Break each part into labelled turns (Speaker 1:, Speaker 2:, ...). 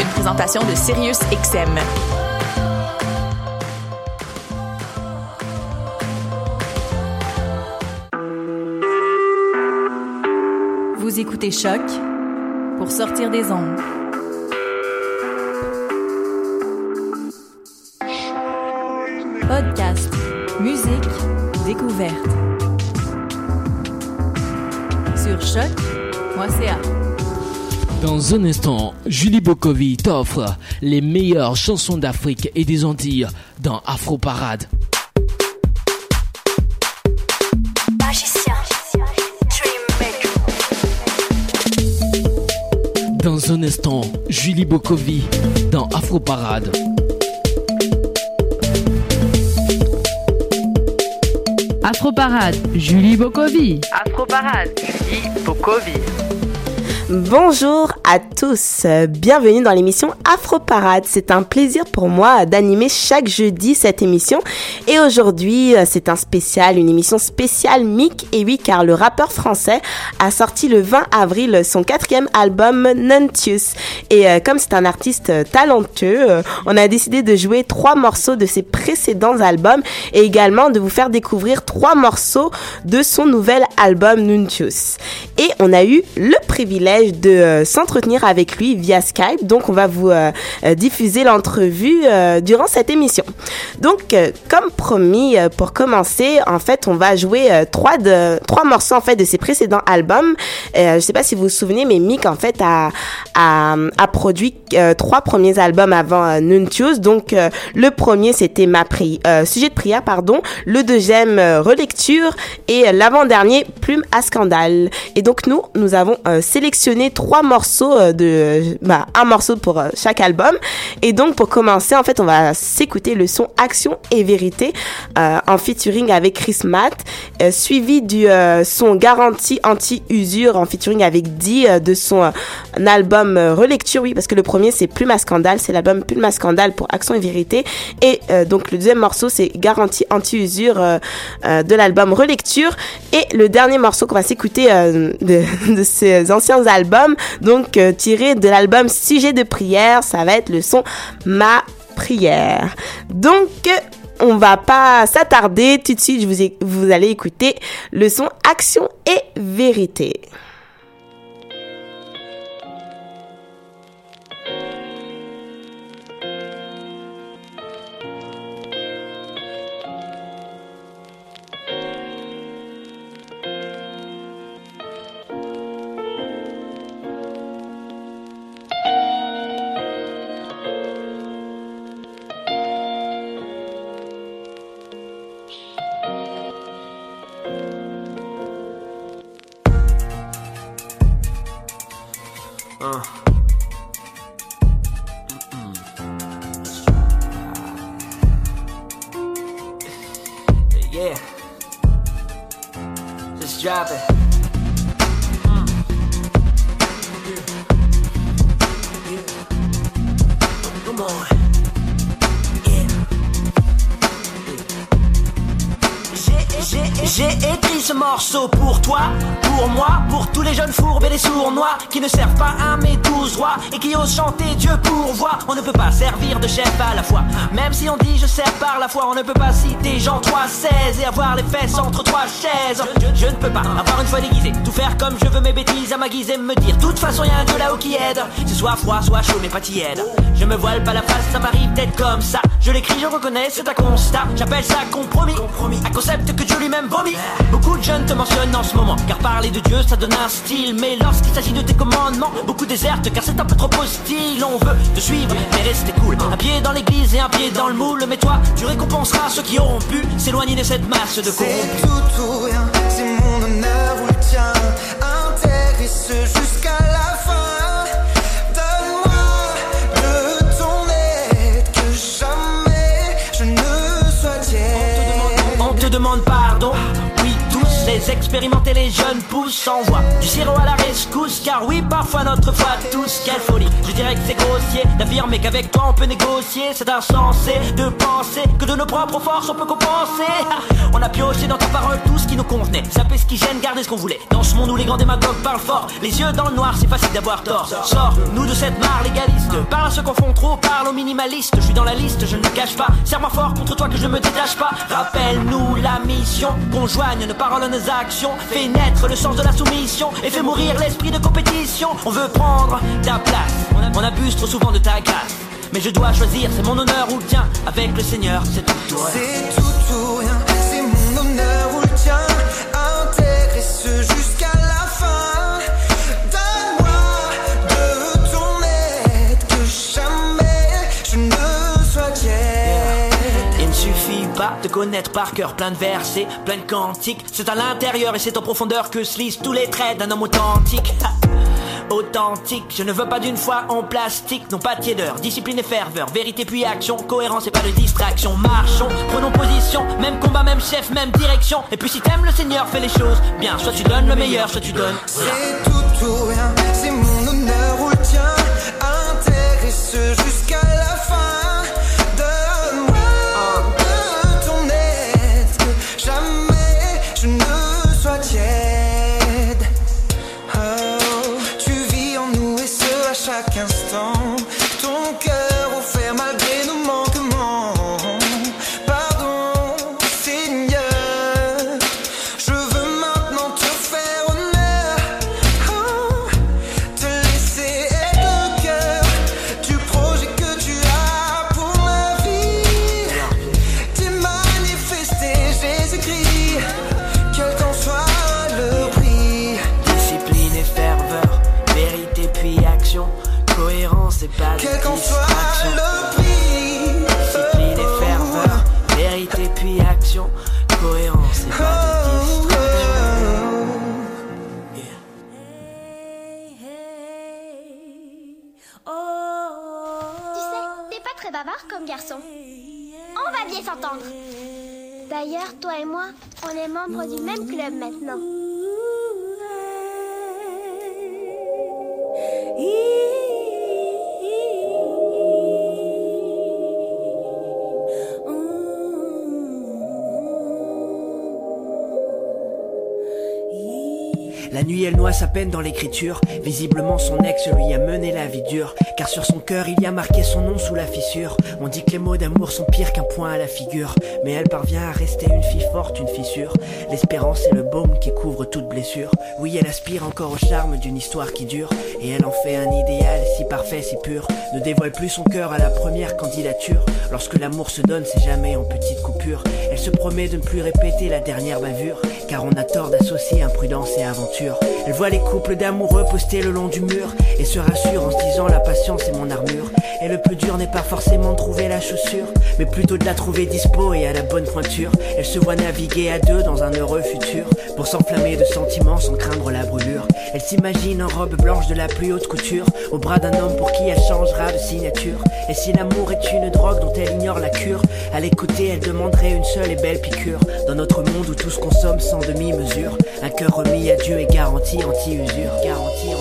Speaker 1: une présentation de Sirius XM.
Speaker 2: Vous écoutez Choc pour sortir des ondes. Podcast, musique, découverte. Sur choc.ca.
Speaker 3: Dans un instant, Julie Bokovi t'offre les meilleures chansons d'Afrique et des Antilles dans Afro Parade. Dans un instant, Julie Bokovi dans Afro Parade.
Speaker 4: Afro Parade, Julie Bokovi.
Speaker 5: Afro Parade, Julie Bokovi.
Speaker 6: Bonjour à tous, bienvenue dans l'émission Afro Parade. C'est un plaisir pour moi d'animer chaque jeudi cette émission et aujourd'hui c'est un spécial, une émission spéciale Mick et oui car le rappeur français a sorti le 20 avril son quatrième album Nuntius et euh, comme c'est un artiste talentueux, euh, on a décidé de jouer trois morceaux de ses précédents albums et également de vous faire découvrir trois morceaux de son nouvel album Nuntius. Et on a eu le privilège de euh, avec lui via Skype. Donc, on va vous euh, euh, diffuser l'entrevue durant cette émission. Donc, comme promis, pour commencer, en fait, on va jouer trois de trois morceaux en fait de ses précédents albums. je sais pas si vous vous souvenez, mais Mick en fait a a, a produit trois premiers albums avant Nuntius. Donc, le premier c'était ma pri sujet de prière, pardon. Le deuxième relecture et l'avant-dernier plume à scandale. Et donc nous, nous avons sélectionné trois morceaux euh, de, bah, un morceau pour euh, chaque album. Et donc, pour commencer, en fait, on va s'écouter le son Action et Vérité euh, en featuring avec Chris Matt, suivi du son Garantie Anti-Usure en featuring avec Dee de son album Relecture, oui, parce que le premier c'est Plume à Scandale, c'est l'album Plume à Scandale pour Action et Vérité. Et donc, le deuxième morceau c'est Garantie Anti-Usure de l'album Relecture. Et le dernier morceau qu'on va s'écouter de, de ces anciens albums album, tiré de l'album Sujet de prière, ça va être le son Ma prière. Donc on va pas s'attarder tout de suite, vous allez écouter le son Action et Vérité.
Speaker 7: Jeunes qui ne servent pas un mes douze rois et qui osent chanter Dieu pourvoit. On ne peut pas servir de chef à la fois, même si on dit je sers par la foi. On ne peut pas citer Jean 3,16 et avoir les fesses entre trois chaises. Je, ne peux pas avoir une foi déguisée, tout faire comme je veux mes bêtises à ma guise et me dire. Toute façon, y a un Dieu là-haut qui aide. C'est soit froid, soit chaud, mais pas tiède. Je me voile pas la face, ça m'arrive d'être comme ça. Je l'écris, je reconnais, c'est un constat. J'appelle ça compromis. Un concept que Dieu lui-même vomit. Beaucoup de jeunes te mentionnent en ce moment. Car parler de Dieu, ça donne un style. Mais lorsqu'il s'agit de tes commandements, beaucoup désertent car c'est un peu trop hostile. On veut te suivre, mais rester cool. Un pied dans l'église et un pied dans le moule. Mais toi, tu récompenseras ceux qui auront pu s'éloigner de cette masse de corrompus.
Speaker 8: Tout ou rien, c'est mon honneur ou
Speaker 9: expérimenter les jeunes pousses Envoie du sirop à la rescousse Car oui parfois notre foi tous Quelle folie. Je dirais que c'est grossier D'affirmer qu'avec toi on peut négocier. C'est insensé de penser Que de nos propres forces on peut compenser. On a pioché dans ta parole tout ce qui nous convenait. Zapper ce qui gêne, garder ce qu'on voulait. Dans ce monde où les grands démagogues parlent fort Les yeux dans le noir c'est facile d'avoir tort. Sors nous de cette mare légaliste. Parle à ceux qu'on font trop, parle aux minimalistes. Je suis dans la liste, je ne le cache pas. Serre-moi fort contre toi que je ne me détache pas. Rappelle-nous la mission Qu'on joigne nos paroles à nos actions Fais naître le sens de la soumission Et fais mourir l'esprit de compétition On veut prendre ta place On abuse trop souvent de ta grâce mais je dois choisir, c'est mon honneur ou le tien. Avec le Seigneur, c'est tout ou rien.
Speaker 8: C'est tout ou rien, c'est mon honneur ou le tien. Jusqu'à
Speaker 9: pas de connaître par cœur plein de versets, plein de cantiques. C'est à l'intérieur et c'est en profondeur que se lisent tous les traits d'un homme authentique. Authentique, je ne veux pas d'une foi en plastique, non pas de tiédeur, discipline et ferveur, vérité puis action, cohérence et pas de distraction, marchons, prenons position, même combat, même chef, même direction, et puis si t'aimes le Seigneur, fais les choses bien, soit tu donnes le meilleur, soit tu donnes.
Speaker 8: C'est tout ou rien, c'est mon honneur ou le tien. Jusqu'à
Speaker 10: Toi et moi, on est membres du même club maintenant.
Speaker 9: Nuit, elle noie sa peine dans l'écriture. Visiblement, son ex lui a mené la vie dure. Car sur son cœur, il y a marqué son nom sous la fissure. On dit que les mots d'amour sont pires qu'un point à la figure. Mais elle parvient à rester une fille forte, une fissure. L'espérance est le baume qui couvre toute blessure. Oui, elle aspire encore au charme d'une histoire qui dure. Et elle en fait un idéal si parfait, si pur. Ne dévoile plus son cœur à la première candidature. Lorsque l'amour se donne, c'est jamais en petite coupure. Elle se promet de ne plus répéter la dernière bavure. Car on a tort d'associer imprudence et aventure. Elle voit les couples d'amoureux postés le long du mur. Et se rassure en se disant la patience est mon armure. Et le plus dur n'est pas forcément de trouver la chaussure. Mais plutôt de la trouver dispo et à la bonne pointure. Elle se voit naviguer à deux dans un heureux futur. Pour s'enflammer de sentiments sans craindre la brûlure. Elle s'imagine en robe blanche de la plus haute couture. Au bras d'un homme pour qui elle changera de signature. Et si l'amour est une drogue dont elle ignore la cure, à l'écouter, elle demanderait une seule et belle piqûre. Dans notre monde où tout se consomme sans demi-mesure, un cœur remis à Dieu est garanti anti-usure. Garantie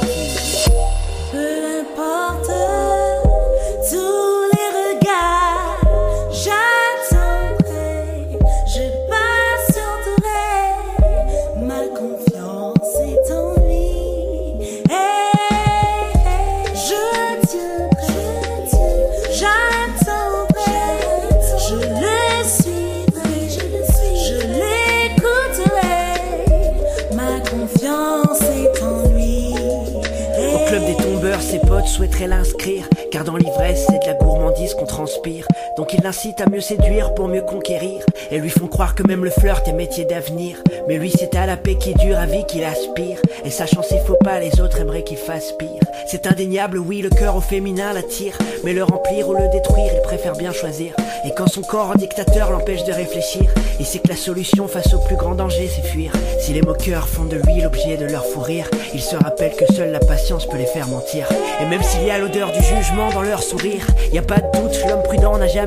Speaker 9: transpire. Donc ils l'incitent à mieux séduire pour mieux conquérir. Et lui font croire que même le flirt est métier d'avenir. Mais lui, c'est à la paix qui dure, à vie qu'il aspire. Et sachant ses faux pas, les autres aimeraient qu'il fasse pire. C'est indéniable, oui, le cœur au féminin l'attire. Mais le remplir ou le détruire, il préfère bien choisir. Et quand son corps en dictateur l'empêche de réfléchir, il sait que la solution face au plus grand danger, c'est fuir. Si les moqueurs font de lui l'objet de leur fou rire, il se rappelle que seule la patience peut les faire mentir. Et même s'il y a l'odeur du jugement, dans leur sourire. Y a pas de doute, l'homme prudent n'a jamais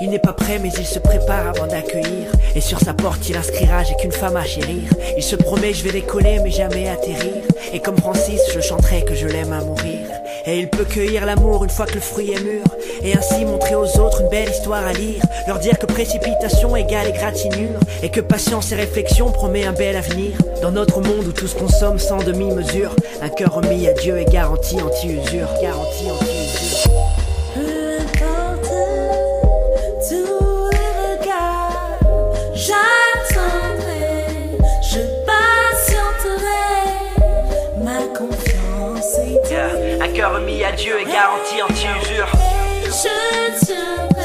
Speaker 9: Il n'est pas prêt, mais il se prépare avant d'accueillir. Et sur sa porte, il inscrira J'ai qu'une femme à chérir. Il se promet, je vais décoller, mais jamais atterrir. Et comme Francis, je chanterai que je l'aime à mourir. Et il peut cueillir l'amour une fois que le fruit est mûr. Et ainsi montrer aux autres une belle histoire à lire. Leur dire que précipitation égale égratignure. Et que patience et réflexion promet un bel avenir. Dans notre monde où tout se consomme sans demi-mesure. Un cœur remis à Dieu est garanti anti-usure. Garantie anti-usure. Remis à Dieu est garanti anti-usure.
Speaker 11: Je tiendrai,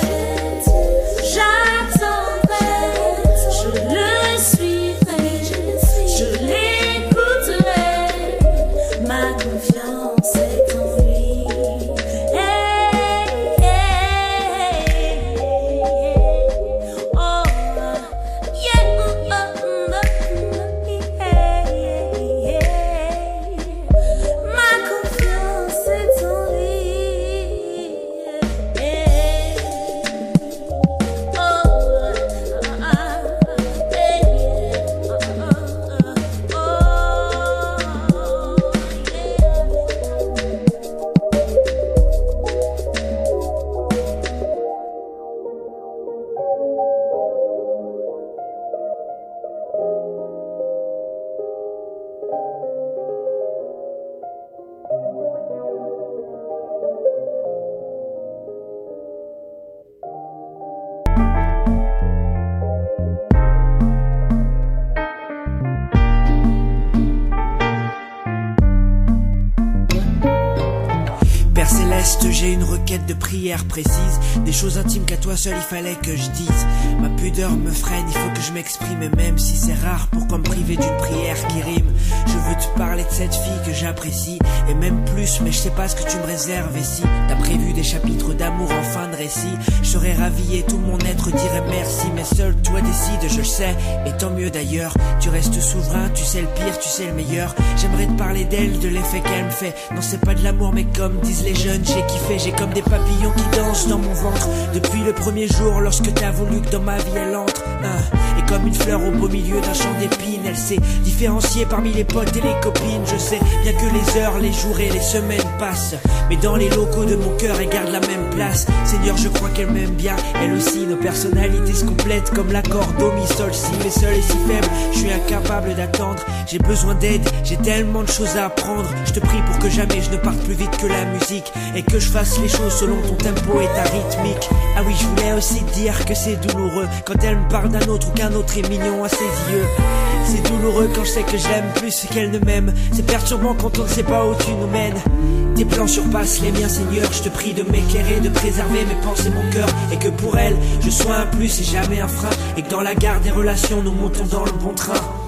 Speaker 9: J'ai une requête de prière précise, des choses intimes qu'à toi seul il fallait que je dise. Ma pudeur me freine, il faut que je m'exprime, et même si c'est rare, pourquoi me priver d'une prière qui rime Je veux te parler de cette fille que j'apprécie, et même plus, mais je sais pas ce que tu me réserves. Et si t'as prévu des chapitres d'amour en fin de récit, je serais ravi et tout mon être dirait merci, mais seul toi décides, je sais, et tant mieux d'ailleurs. Tu restes souverain, tu sais le pire, tu sais le meilleur. J'aimerais te parler d'elle, de l'effet qu'elle me fait. Non, c'est pas de l'amour, mais comme disent les jeunes, j'ai kiffé, j'ai comme des papillons qui dansent dans mon ventre. Depuis le premier jour, lorsque t'as voulu que dans ma vie elle entre. hein. Comme une fleur au beau milieu d'un champ d'épines, elle s'est différenciée parmi les potes et les copines. Je sais bien que les heures, les jours et les semaines passent. Mais dans les locaux de mon cœur, elle garde la même place. Seigneur, je crois qu'elle m'aime bien. Elle aussi, nos personnalités se complètent comme l'accord do, mi, sol, si. Mais seul et si faible, je suis incapable d'attendre. J'ai besoin d'aide, j'ai tellement de choses à apprendre. Je te prie pour que jamais je ne parte plus vite que la musique. Et que je fasse les choses selon ton tempo et ta rythmique. Ah oui, je voulais aussi dire que c'est douloureux quand elle me parle d'un autre ou qu'un autre est mignon à ses yeux. C'est douloureux quand je sais que je l'aime plus qu'elle ne m'aime. C'est perturbant quand on ne sait pas où tu nous mènes. Tes plans surpassent les miens, Seigneur. Je te prie de m'éclairer, de préserver mes pensées, mon cœur. Et que pour elle, je sois un plus et jamais un frein. Et que dans la gare des relations, nous montons dans le bon train.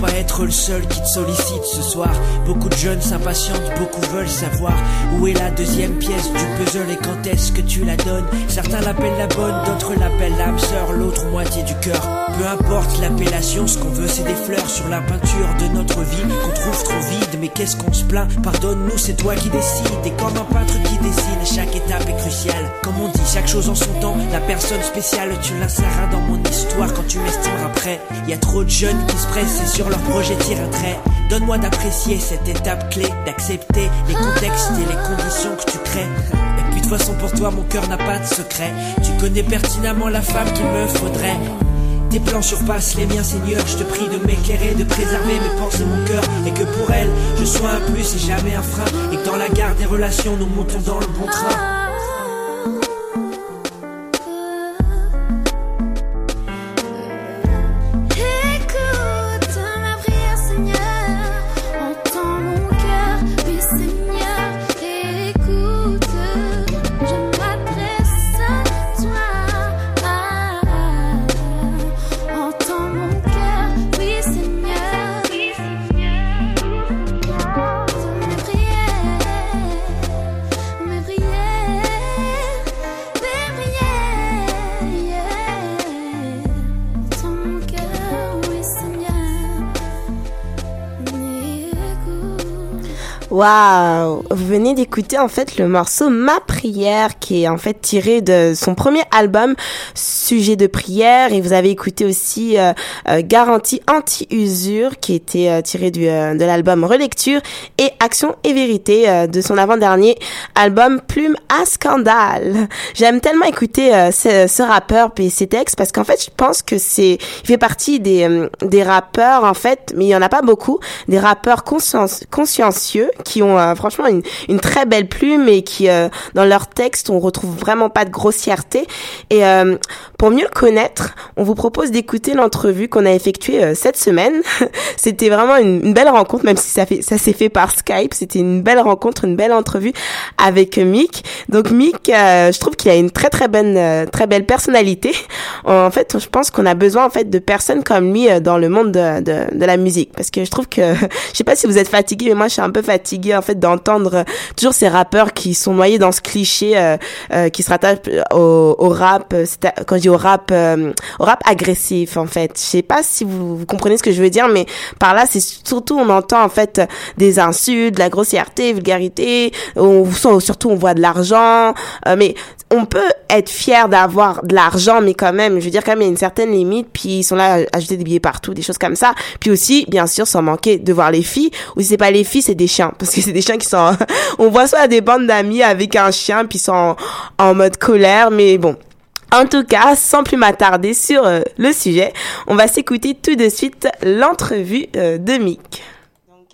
Speaker 9: Pas être le seul qui te sollicite ce soir. Beaucoup de jeunes s'impatientent, beaucoup veulent savoir où est la deuxième pièce du puzzle et quand est-ce que tu la donnes. Certains l'appellent la bonne, d'autres l'appellent l'âme sœur, l'autre moitié du cœur. Peu importe l'appellation, ce qu'on veut c'est des fleurs sur la peinture de notre vie qu'on trouve trop vide. Mais qu'est-ce qu'on se plaint? Pardonne-nous, c'est toi qui décides. Et comme un peintre qui dessine, chaque étape est cruciale. Comme on dit, chaque chose en son temps. La personne spéciale, tu l'inséreras dans mon histoire quand tu m'estimeras prêt. Y a trop de jeunes qui se pressent et sur leur projet tirent un trait. Donne-moi d'apprécier cette étape clé, d'accepter les contextes et les conditions que tu crées. Et puis de toute façon pour toi mon cœur n'a pas de secret. Tu connais pertinemment la femme qu'il me faudrait. Tes plans surpassent les miens, Seigneur. Je te prie de m'éclairer, de préserver mes pensées, mon cœur. Et que pour elle, je sois un plus et jamais un frein. Et que dans la gare des relations, nous montons dans le bon train.
Speaker 6: Waouh Vous venez d'écouter en fait le morceau Ma prière qui est en fait tiré de son premier album Sujet de prière et vous avez écouté aussi euh, euh, Garantie anti-usure qui était euh, tiré du, euh, de l'album Relecture et Action et Vérité euh, de son avant-dernier album Plume à Scandale. J'aime tellement écouter euh, ce, ce rappeur et ses textes parce qu'en fait je pense que c'est il fait partie des, euh, des rappeurs en fait mais il y en a pas beaucoup des rappeurs conscience- consciencieux qui ont euh, franchement une, une très belle plume et qui euh, dans leurs textes on retrouve vraiment pas de grossièreté. Et euh, pour mieux le connaître on vous propose d'écouter l'entrevue qu'on a effectuée euh, cette semaine. C'était vraiment une, une belle rencontre même si ça fait ça s'est fait par Skype. C'était une belle rencontre une belle entrevue avec Mick. Donc Mick euh, je trouve qu'il a une très très bonne euh, très belle personnalité. En fait je pense qu'on a besoin en fait de personnes comme lui euh, dans le monde de, de, de la musique. Parce que je trouve que je sais pas si vous êtes fatigué mais moi je suis un peu fatiguée en fait d'entendre euh, toujours ces rappeurs qui sont noyés dans ce cliché euh, euh, qui se rattache au, au rap euh, quand je dis au rap euh, au rap agressif en fait je sais pas si vous, vous comprenez ce que je veux dire mais par là c'est surtout on entend en fait des insultes de la grossièreté vulgarité on surtout on voit de l'argent euh, mais on peut être fier d'avoir de l'argent, mais quand même, je veux dire, quand même, il y a une certaine limite, puis ils sont là à ajouter des billets partout, des choses comme ça. Puis aussi, bien sûr, sans manquer de voir les filles, ou si c'est pas les filles, c'est des chiens, parce que c'est des chiens qui sont, on voit soit des bandes d'amis avec un chien, puis sont en, mode colère, mais bon. En tout cas, sans plus m'attarder sur euh, le sujet, on va s'écouter tout de suite l'entrevue euh, de Mick.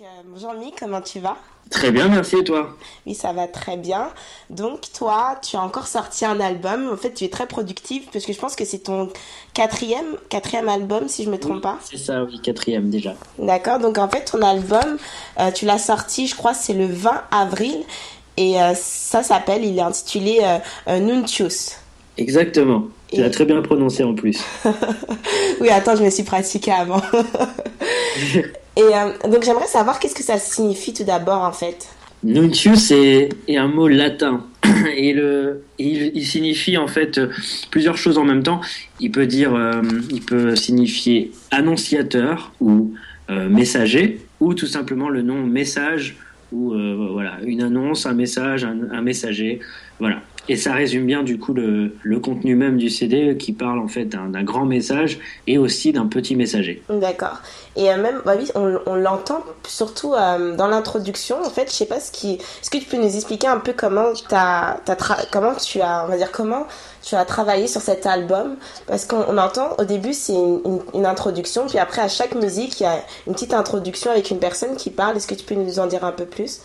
Speaker 6: Euh, bonjour Mick, comment tu vas?
Speaker 12: Très bien, merci et toi?
Speaker 6: Oui, ça va très bien. Donc, toi, tu as encore sorti un album. En fait, tu es très productive parce que je pense que c'est ton quatrième, quatrième album, si je me trompe pas.
Speaker 12: C'est ça, oui, quatrième déjà.
Speaker 6: D'accord. Donc, en fait, ton album, euh, tu l'as sorti, je crois, c'est le 20 avril. Et euh, ça s'appelle, il est intitulé euh, Nuntius.
Speaker 12: Exactement. Tu l'as très bien prononcé en plus.
Speaker 6: Oui, attends, je me suis pratiquée avant. Et euh, donc, j'aimerais savoir qu'est-ce que ça signifie tout d'abord, en fait?
Speaker 12: Nuntius est, un mot latin et il, signifie en fait euh, plusieurs choses en même temps. Il peut dire, euh, il peut signifier annonciateur ou messager ou tout simplement le nom message ou voilà une annonce, un message, un messager, voilà. Et ça résume bien du coup le, contenu même du CD qui parle en fait d'un grand message et aussi d'un petit messager.
Speaker 6: D'accord. Et euh, même, on, l'entend surtout euh, dans l'introduction. En fait, je sais pas ce qui. Est-ce que tu peux nous expliquer un peu comment t'as tra- comment tu as, on va dire comment tu as travaillé sur cet album? Parce qu'on on entend au début c'est une introduction, puis après à chaque musique il y a une petite introduction avec une personne qui parle. Est-ce que tu peux nous en dire un peu plus?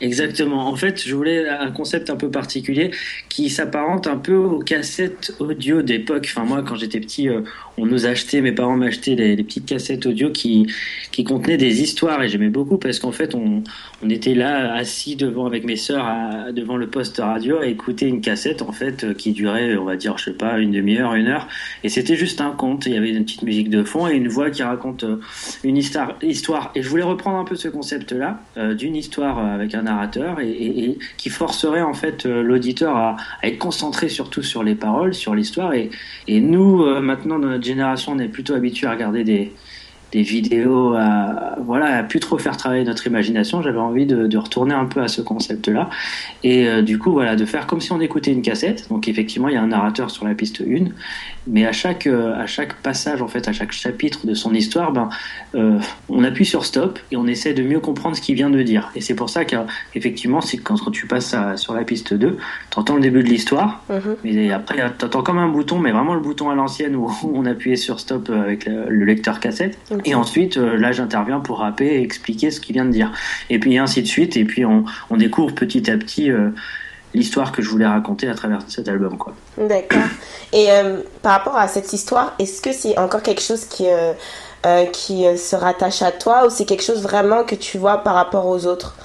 Speaker 12: Exactement. En fait, je voulais un concept un peu particulier qui s'apparente un peu aux cassettes audio d'époque. Enfin, moi, quand j'étais petit, euh, on nous achetait, mes parents m'achetaient des petites cassettes audio qui, qui contenaient des histoires et j'aimais beaucoup parce qu'en fait, on, on était là assis devant avec mes sœurs devant le poste radio à écouter une cassette en fait euh, qui durait, on va dire, je sais pas, une demi-heure, une heure. Et c'était juste un conte. Il y avait une petite musique de fond et une voix qui raconte euh, une histoire. Et je voulais reprendre un peu ce concept-là d'une histoire avec un narrateur et, qui forcerait en fait euh, l'auditeur à, être concentré surtout sur les paroles, sur l'histoire. Et, nous, euh, maintenant, dans notre génération, on est plutôt habitué à regarder des vidéos à voilà à plus trop faire travailler notre imagination. J'avais envie de, retourner un peu à ce concept là et euh, du coup voilà de faire comme si on écoutait une cassette. Donc effectivement il y a un narrateur sur la piste 1 mais à chaque euh, à chaque passage en fait à chaque chapitre de son histoire ben euh, on appuie sur stop et on essaie de mieux comprendre ce qu'il vient de dire et c'est pour ça qu'effectivement c'est quand, quand tu passes à- sur la piste 2 t'entends le début de l'histoire
Speaker 6: Mhm.
Speaker 12: mais après, t'entends comme un bouton, mais vraiment le bouton à l'ancienne où on appuyait sur stop euh, avec le, le lecteur cassette. Et ensuite, euh, là, j'interviens pour rapper et expliquer ce qu'il vient de dire. Et puis ainsi de suite. Et puis on, on découvre petit à petit euh, l'histoire que je voulais raconter à travers cet album, quoi.
Speaker 6: D'accord. Et euh, par rapport à cette histoire, est-ce que c'est encore quelque chose qui, euh, euh, qui se rattache à toi ou c'est quelque chose vraiment que tu vois par rapport aux autres?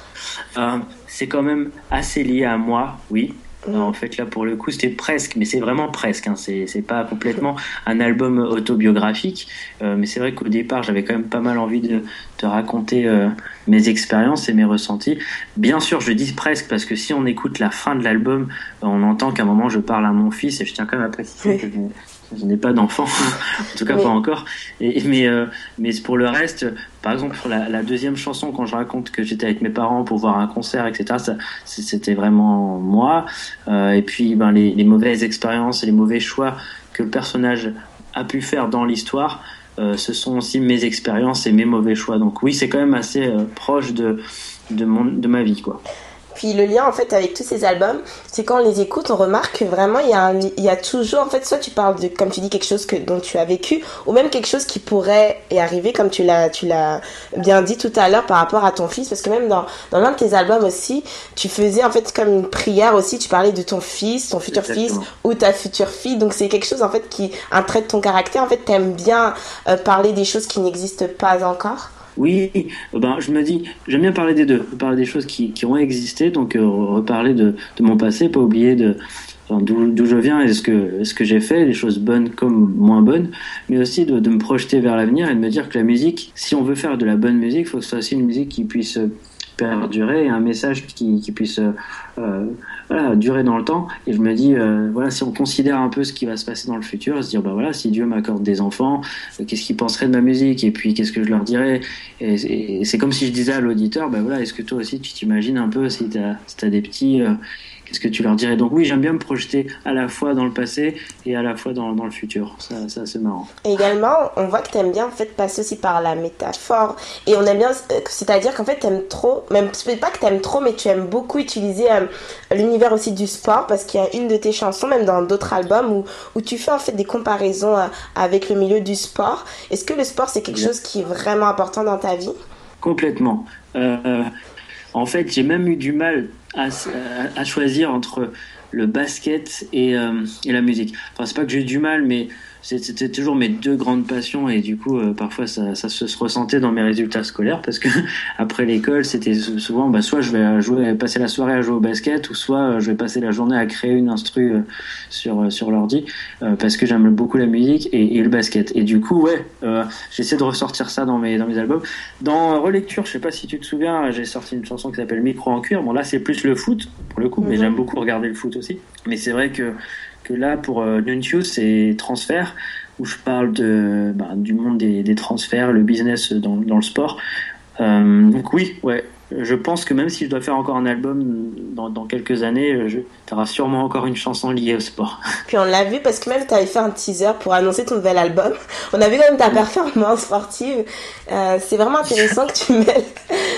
Speaker 12: C'est quand même assez lié à moi, oui. En fait, là, pour le coup, c'était presque, mais c'est vraiment presque. Hein, c'est pas complètement un album autobiographique, euh, mais c'est vrai qu'au départ, j'avais quand même pas mal envie de, de raconter euh, mes expériences et mes ressentis. Bien sûr, je dis presque parce que si on écoute la fin de l'album, on entend qu'à un moment, je parle à mon fils et je tiens quand même à préciser
Speaker 6: Oui.
Speaker 12: que je, n'ai pas d'enfant, en tout cas pas encore. Et, mais, euh, mais pour le reste, par exemple, pour la, la, deuxième chanson, quand je raconte que j'étais avec mes parents pour voir un concert, etc., c'était vraiment moi. Euh, et puis, ben, les, les, mauvaises expériences et les mauvais choix que le personnage a pu faire dans l'histoire, euh, ce sont aussi mes expériences et mes mauvais choix. Donc oui, c'est quand même assez proche de, de, mon, de ma vie, quoi.
Speaker 6: Puis le lien en fait avec tous ces albums, c'est quand on les écoute, on remarque que vraiment il y a, un, il y a toujours en fait soit tu parles de comme tu dis quelque chose que dont tu as vécu ou même quelque chose qui pourrait y arriver comme tu l'as tu l'as bien dit tout à l'heure par rapport à ton fils parce que même dans dans l'un de tes albums aussi, tu faisais en fait comme une prière aussi, tu parlais de ton fils, ton futur
Speaker 12: Exactement.
Speaker 6: fils ou ta future fille. Donc c'est quelque chose en fait qui un trait de ton caractère. En fait, t'aimes bien euh, parler des choses qui n'existent pas encore.
Speaker 12: Oui, ben, je me dis, j'aime bien parler des deux, parler des choses qui, qui ont existé, donc euh, reparler de, de, mon passé, pas oublier de enfin, d'où je viens et ce que, ce que j'ai fait, les choses bonnes comme moins bonnes, mais aussi de, de me projeter vers l'avenir et de me dire que la musique, si on veut faire de la bonne musique, il faut que ce soit aussi une musique qui puisse perdurer et un message qui, qui puisse euh, voilà, durer dans le temps. Et je me dis, euh, voilà, si on considère un peu ce qui va se passer dans le futur, se dire, bah voilà, si Dieu m'accorde des enfants, euh, qu'est-ce qu'ils penseraient de ma musique? Et puis, qu'est-ce que je leur dirais? Et, c'est comme si je disais à l'auditeur, bah voilà, est-ce que toi aussi tu t'imagines un peu si si as des petits euh, qu'est-ce que tu leur dirais? Donc oui, j'aime bien me projeter à la fois dans le passé et à la fois dans, dans le futur. Ça, ça c'est marrant.
Speaker 6: Également, on voit que tu aimes bien en fait passer aussi par la métaphore et on aime bien, c'est-à-dire qu'en fait tu aimes trop, même pas que tu aimes trop, mais tu aimes beaucoup utiliser euh, l'univers aussi du sport parce qu'il y a une de tes chansons, même dans d'autres albums, où, où tu fais en fait des comparaisons euh, avec le milieu du sport. Est-ce que le sport c'est quelque chose qui est vraiment important dans ta vie?
Speaker 12: Complètement. Euh, en fait, j'ai même eu du mal à, à, choisir entre le basket et, euh, et la musique. Enfin, c'est pas que j'ai eu du mal, mais c'était toujours mes deux grandes passions et du coup euh, parfois ça, ça, se ressentait dans mes résultats scolaires parce que après l'école c'était souvent bah, soit je vais jouer passer la soirée à jouer au basket ou soit euh, je vais passer la journée à créer une instru euh, sur sur l'ordi euh, parce que j'aime beaucoup la musique et, et, le basket. Et du coup ouais euh, j'essaie de ressortir ça dans mes dans mes albums. Dans relecture je sais pas si tu te souviens j'ai sorti une chanson qui s'appelle Micro en cuir. Bon là c'est plus le foot pour le coup mais mm -hmm. j'aime beaucoup regarder le foot aussi. Mais c'est vrai que que là pour euh, Nuntio c'est transfert où je parle de bah, du monde des, transferts le business dans, dans le sport. Euh, donc oui ouais je pense que même si je dois faire encore un album dans, dans quelques années, tu auras sûrement encore une chanson liée au sport.
Speaker 6: Puis on l'a vu parce que même tu avais fait un teaser pour annoncer ton nouvel album. On a vu quand même ta performance sportive. Euh, c'est vraiment intéressant que tu mêles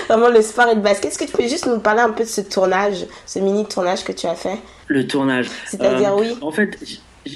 Speaker 6: vraiment le sport et le basket. Est-ce que tu peux juste nous parler un peu de ce tournage, ce mini tournage que tu as fait?
Speaker 12: Le tournage.
Speaker 6: C'est-à-dire
Speaker 12: euh,
Speaker 6: oui.
Speaker 12: En fait,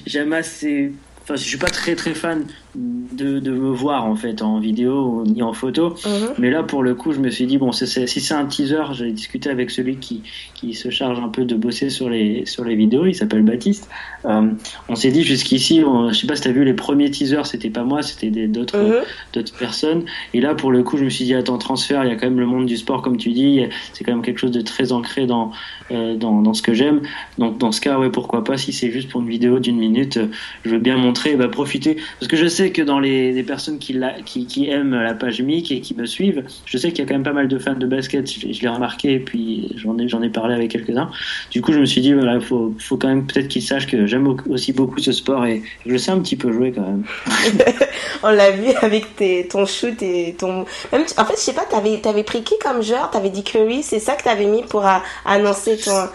Speaker 12: j'aime assez enfin je suis pas très très fan de, de me voir en fait en vidéo ni en photo.
Speaker 6: Mhm.
Speaker 12: mais là pour le coup je me suis dit bon c est, c est, si c'est un teaser j'ai discuté avec celui qui qui se charge un peu de bosser sur les sur les vidéos. Il s'appelle Baptiste. Euh, on s'est dit jusqu'ici je sais pas si t'as vu les premiers teasers c'était pas moi c'était d'autres
Speaker 6: Mhm.
Speaker 12: d'autres personnes. Et là pour le coup je me suis dit attends transfert il y a quand même le monde du sport comme tu dis. C'est quand même quelque chose de très ancré dans euh, dans, dans ce que j'aime. Donc dans ce cas ouais pourquoi pas si c'est juste pour une vidéo d'une minute je veux bien montrer bah, profiter. Parce que je sais que dans les, personnes qui, qui, aiment la page MIC et qui me suivent je sais qu'il y a quand même pas mal de fans de basket. Je, l'ai remarqué et puis j'en ai, j'en ai parlé avec quelques-uns. Du coup je me suis dit voilà il faut, faut quand même peut-être qu'ils sachent que j'aime aussi beaucoup ce sport et je sais un petit peu jouer quand même.
Speaker 6: On l'a vu avec tes, ton shoot et ton en fait je sais pas t'avais avais pris qui comme joueur? T'avais dit Curry c'est ça que t'avais mis pour annoncer ton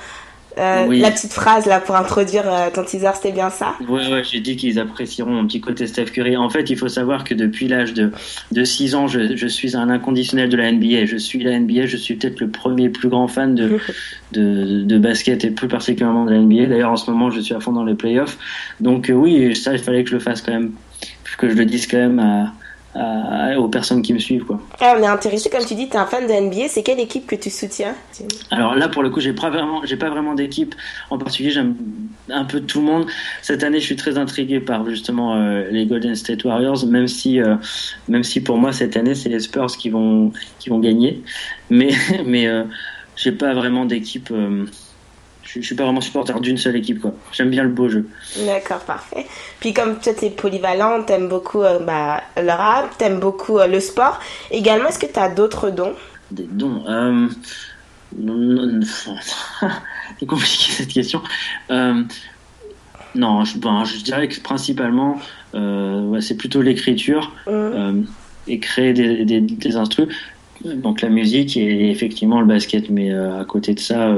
Speaker 6: euh, oui. la petite phrase là pour introduire euh, ton teaser, c'était bien ça?
Speaker 12: Ouais, ouais, j'ai dit qu'ils apprécieront mon petit côté Steph Curry. En fait, il faut savoir que depuis l'âge de, de 6 ans, je, je, suis un inconditionnel de la NBA. Je suis la NBA, je suis peut-être le premier plus grand fan de, de, de, basket et plus particulièrement de la NBA. D'ailleurs, en ce moment, je suis à fond dans les playoffs. Donc euh, oui, ça, il fallait que je le fasse quand même, que je le dise quand même à, à, aux personnes qui me suivent quoi.
Speaker 6: Ah, on est intéressé comme tu dis, tu es un fan de NBA, c'est quelle équipe que tu soutiens
Speaker 12: Alors là pour le coup, j'ai pas vraiment j'ai pas vraiment d'équipe en particulier, j'aime un peu tout le monde. Cette année, je suis très intrigué par justement euh, les Golden State Warriors même si euh, même si pour moi cette année, c'est les Spurs qui vont qui vont gagner. Mais mais euh, j'ai pas vraiment d'équipe je, je suis pas vraiment supporter d'une seule équipe quoi. J'aime bien le beau jeu.
Speaker 6: D'accord, parfait. Puis comme toi t'es polyvalent, t'aimes beaucoup euh, bah, le rap, t'aimes beaucoup euh, le sport. Également, est-ce que t'as d'autres dons?
Speaker 12: Des dons euh... C'est compliqué cette question. Euh... Non, je, bon, je dirais que principalement, ouais, c'est plutôt l'écriture euh, et créer des, des, des instruments. Donc la musique et effectivement le basket. Mais à côté de ça,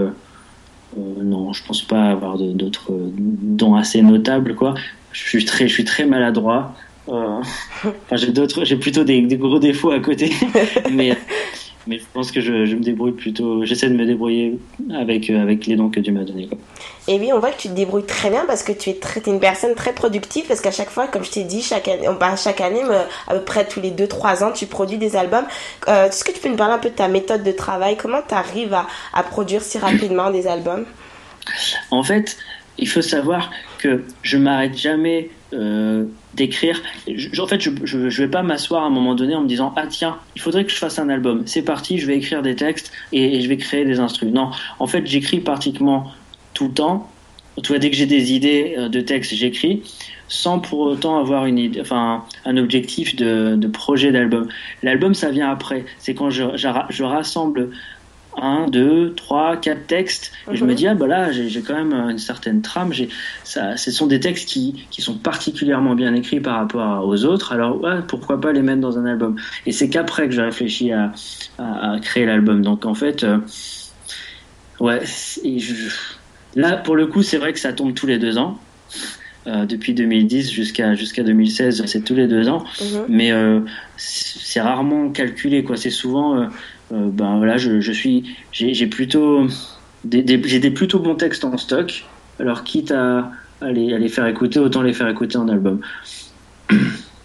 Speaker 12: non, je pense pas avoir d'autres euh, dons assez notables. Quoi. Je suis très, je suis très maladroit. Euh, enfin, j'ai d'autres, j'ai plutôt des, des gros défauts à côté. mais, mais je pense que je, je me débrouille plutôt. J'essaie de me débrouiller avec, euh, avec les dons que Dieu m'a donnés.
Speaker 6: Et oui, on voit que tu te débrouilles très bien parce que tu es, très, t'es une personne très productive parce qu'à chaque fois, comme je t'ai dit, chaque année, on parle chaque année, mais à peu près tous les 2-3 ans, tu produis des albums. Euh, Est-ce que tu peux nous parler un peu de ta méthode de travail? Comment tu arrives à, à produire si rapidement des albums?
Speaker 12: En fait, il faut savoir que je m'arrête jamais euh, d'écrire. En fait, je, je, je vais pas m'asseoir à un moment donné en me disant ah tiens, il faudrait que je fasse un album. C'est parti, je vais écrire des textes et, je vais créer des instruments. Non, en fait, j'écris pratiquement tout le temps. Tu vois, dès que j'ai des idées euh, de textes, j'écris sans pour autant avoir une idée, enfin un objectif de, de projet d'album. L'album, ça vient après. C'est quand je, je rassemble un, deux, trois, quatre textes. Et je me dis, ah bah là, j'ai quand même une certaine trame. Ça, ce sont des textes qui, qui sont particulièrement bien écrits par rapport aux autres. Alors, ouais, pourquoi pas les mettre dans un album? Et c'est qu'après que j'ai réfléchi à, à, à créer l'album. Donc, en fait, euh, ouais, je- là, pour le coup, c'est vrai que ça tombe tous les deux ans. Euh, depuis 2010 jusqu'à jusqu'à 2016, c'est tous les deux ans,
Speaker 6: Mhm.
Speaker 12: mais euh, c'est rarement calculé quoi. C'est souvent, euh, euh, ben voilà, je, je suis, j'ai plutôt des, des- j'ai des plutôt bons textes en stock. Alors quitte à, à les, à les faire écouter, autant les faire écouter en album.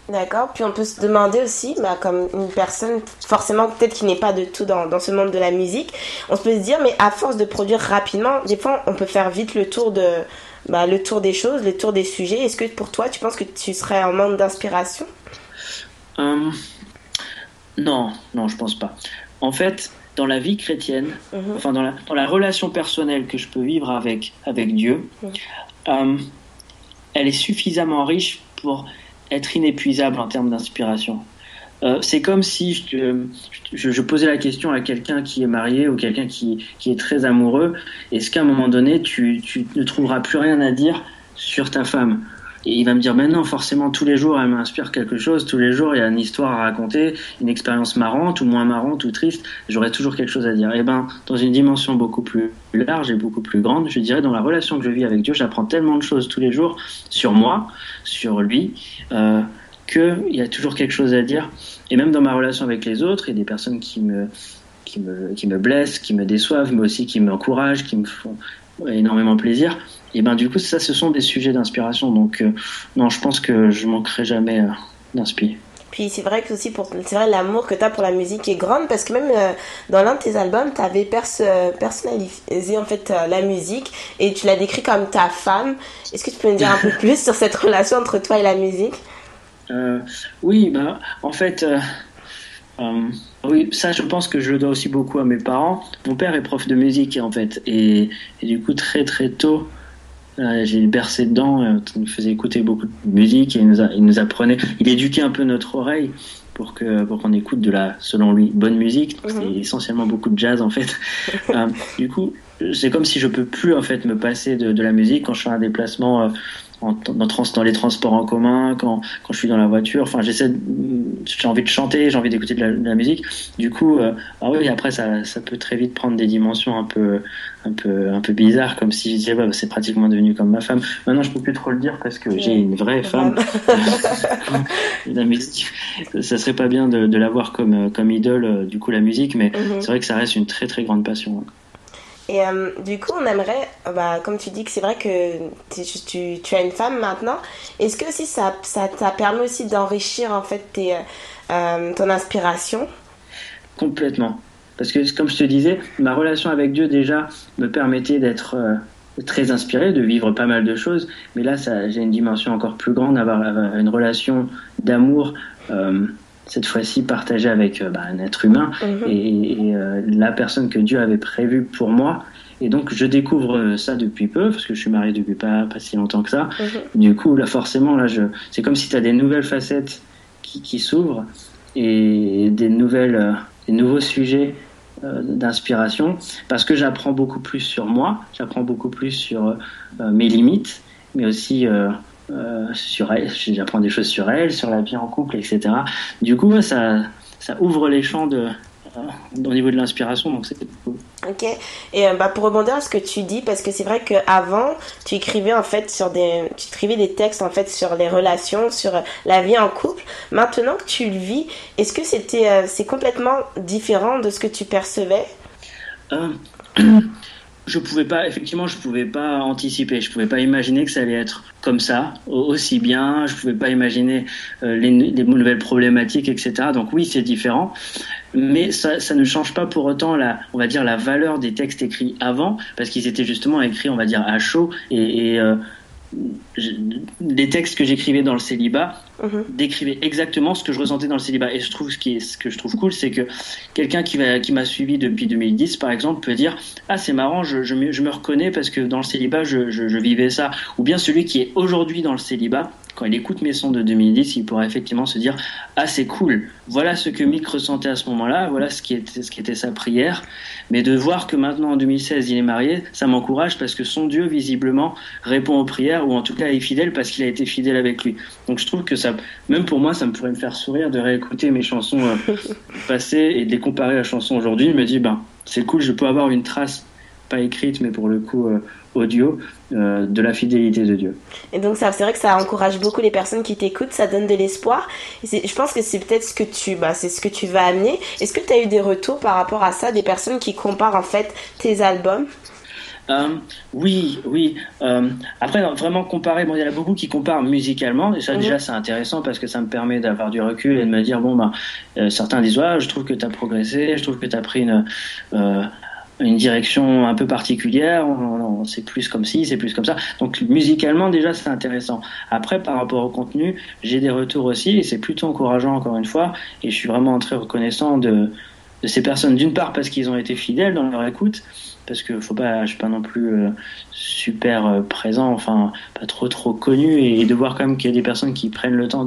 Speaker 6: D'accord. Puis on peut se demander aussi, bah, comme une personne, forcément peut-être qui n'est pas de tout dans, dans ce monde de la musique, on peut se dire, mais à force de produire rapidement, des fois on peut faire vite le tour de, bah, le tour des choses, le tour des sujets. Est-ce que pour toi, tu penses que tu serais en manque d'inspiration?
Speaker 12: Euh, non, non, je pense pas. En fait, dans la vie chrétienne,
Speaker 6: Mhm.
Speaker 12: enfin dans la, dans la relation personnelle que je peux vivre avec, avec Dieu,
Speaker 6: Mhm.
Speaker 12: euh, elle est suffisamment riche pour être inépuisable en termes d'inspiration. Euh, c'est comme si je, je- je posais la question à quelqu'un qui est marié ou quelqu'un qui, qui est très amoureux, est-ce qu'à un moment donné, tu, tu ne trouveras plus rien à dire sur ta femme? Et il va me dire, ben non, forcément, tous les jours, elle m'inspire quelque chose. Tous les jours, il y a une histoire à raconter, une expérience marrante ou moins marrante ou triste. J'aurai toujours quelque chose à dire. Et ben, dans une dimension beaucoup plus large et beaucoup plus grande, je dirais, dans la relation que je vis avec Dieu, j'apprends tellement de choses tous les jours sur moi, sur lui, euh, qu'il y a toujours quelque chose à dire. Et même dans ma relation avec les autres, a des personnes qui me, qui me, qui me blessent, qui me déçoivent, mais aussi qui m'encouragent, qui me font énormément plaisir. Et ben du coup, ça, ce sont des sujets d'inspiration. Donc, euh, non, je pense que je manquerai jamais euh, d'inspirer.
Speaker 6: Puis c'est vrai que aussi pour c'est vrai l'amour que tu as pour la musique est grande parce que même euh, dans l'un de tes albums, tu avais personnalisé en fait euh, la musique et tu l'as décrit comme ta femme. Est-ce que tu peux nous dire un peu plus sur cette relation entre toi et la musique?
Speaker 12: Euh, oui, bah, en fait, euh, euh, oui, ça, je pense que je le dois aussi beaucoup à mes parents. Mon père est prof de musique, en fait, et, et du coup, très très tôt, euh, j'ai bercé dedans. euh, il nous faisait écouter beaucoup de musique et il nous, a- il nous apprenait. Il éduquait un peu notre oreille pour que pour qu'on écoute de la, selon lui, bonne musique. C'est essentiellement beaucoup de jazz, en fait. Euh, du coup, c'est comme si je peux plus en fait me passer de, de la musique quand je fais un déplacement euh, en, dans, dans les transports en commun, quand, quand je suis dans la voiture. Enfin, j'essaie, j'ai envie de chanter, j'ai envie d'écouter de la, de la musique. Du coup, euh, ah oui, après ça, ça peut très vite prendre des dimensions un peu, un peu, un peu bizarres, comme si je disais, bah, c'est pratiquement devenu comme ma femme. Maintenant, je peux plus trop le dire parce que j'ai une vraie femme. la musique, ça serait pas bien de, de l'avoir comme, comme idole, euh, du coup, la musique, mais
Speaker 6: Mhm.
Speaker 12: c'est vrai que ça reste une très très grande passion.
Speaker 6: Et euh, du coup, on aimerait, bah, comme tu dis que c'est vrai que tu, tu, as une femme maintenant, est-ce que aussi ça ça t'a permis aussi d'enrichir en fait tes, euh, euh, ton inspiration?
Speaker 12: Complètement. Parce que, comme je te disais, ma relation avec Dieu déjà me permettait d'être très inspiré, de vivre pas mal de choses. Mais là, ça, j'ai une dimension encore plus grande, avoir, avoir une relation d'amour, cette fois-ci partagée avec euh, bah, un être humain
Speaker 6: Mhm.
Speaker 12: et, et, euh, la personne que Dieu avait prévue pour moi. Et donc, je découvre euh, ça depuis peu, parce que je suis marié depuis pas, pas si longtemps que ça. Du coup, là, forcément, là, je, c'est comme si tu as des nouvelles facettes qui, qui s'ouvrent et des nouvelles, euh, des nouveaux sujets euh, d'inspiration parce que j'apprends beaucoup plus sur moi, j'apprends beaucoup plus sur euh, mes limites mais aussi euh, sur elle. J'apprends des choses sur elle, sur la vie en couple, etc. Du coup, ça, ça ouvre les champs de, euh, au niveau de l'inspiration, donc c'est cool.
Speaker 6: Ok. Et euh, bah, pour rebondir à ce que tu dis, parce que c'est vrai qu'avant, tu écrivais en fait sur des, tu écrivais des textes en fait sur les relations, sur la vie en couple. Maintenant que tu le vis, est-ce que c'était, c'est complètement différent de ce que tu percevais?
Speaker 12: Euh, je pouvais pas, effectivement, je pouvais pas anticiper, je pouvais pas imaginer que ça allait être comme ça, au- aussi bien, je pouvais pas imaginer euh, les, les nouvelles problématiques, etc. Donc oui, c'est différent, mais ça, ne change pas pour autant la, on va dire, la valeur des textes écrits avant, parce qu'ils étaient justement écrits, on va dire, à chaud, et, et euh, les textes que j'écrivais dans le célibat décrivaient exactement ce que je ressentais dans le célibat. Et je trouve ce, qui est, ce que je trouve cool, c'est que quelqu'un qui va qui m'a suivi depuis 2010, par exemple, peut dire ah c'est marrant, je, je, me, je me reconnais parce que dans le célibat je, je, je vivais ça. Ou bien celui qui est aujourd'hui dans le célibat, quand il écoute mes sons de 2010, il pourra effectivement se dire ah c'est cool. Voilà ce que Mick ressentait à ce moment-là. Voilà ce qui était ce qui était sa prière. Mais de voir que maintenant en 2016 il est marié, ça m'encourage parce que son Dieu visiblement répond aux prières ou en tout cas est fidèle parce qu'il a été fidèle avec lui. Donc je trouve que ça, même pour moi, ça me pourrait me faire sourire de réécouter mes chansons euh, passées et de les comparer à la chanson aujourd'hui. Je me dis ben c'est cool, je peux avoir une trace pas écrite mais pour le coup euh, audio euh, de la fidélité de Dieu.
Speaker 6: Et donc ça, c'est vrai que ça encourage beaucoup les personnes qui t'écoutent, ça donne de l'espoir. Je pense que c'est peut-être ce que tu, bah, c'est ce que tu vas amener. Est-ce que tu as eu des retours par rapport à ça, des personnes qui comparent en fait tes albums?
Speaker 12: Euh, oui, oui. Euh, après, non, vraiment comparer, bon, il y en a beaucoup qui comparent musicalement, et ça
Speaker 6: Mhm.
Speaker 12: déjà c'est intéressant parce que ça me permet d'avoir du recul et de me dire, bon, euh, certains disent, ouais, je trouve que tu as progressé, je trouve que tu as pris une, une direction un peu particulière, c'est plus comme ci, c'est plus comme ça. Donc musicalement déjà c'est intéressant. Après par rapport au contenu, j'ai des retours aussi et c'est plutôt encourageant encore une fois et je suis vraiment très reconnaissant de, ces personnes d'une part parce qu'ils ont été fidèles dans leur écoute parce que faut pas je suis pas non plus euh, super euh, présent enfin pas trop trop connu et, et de voir quand même qu'il y a des personnes qui prennent le temps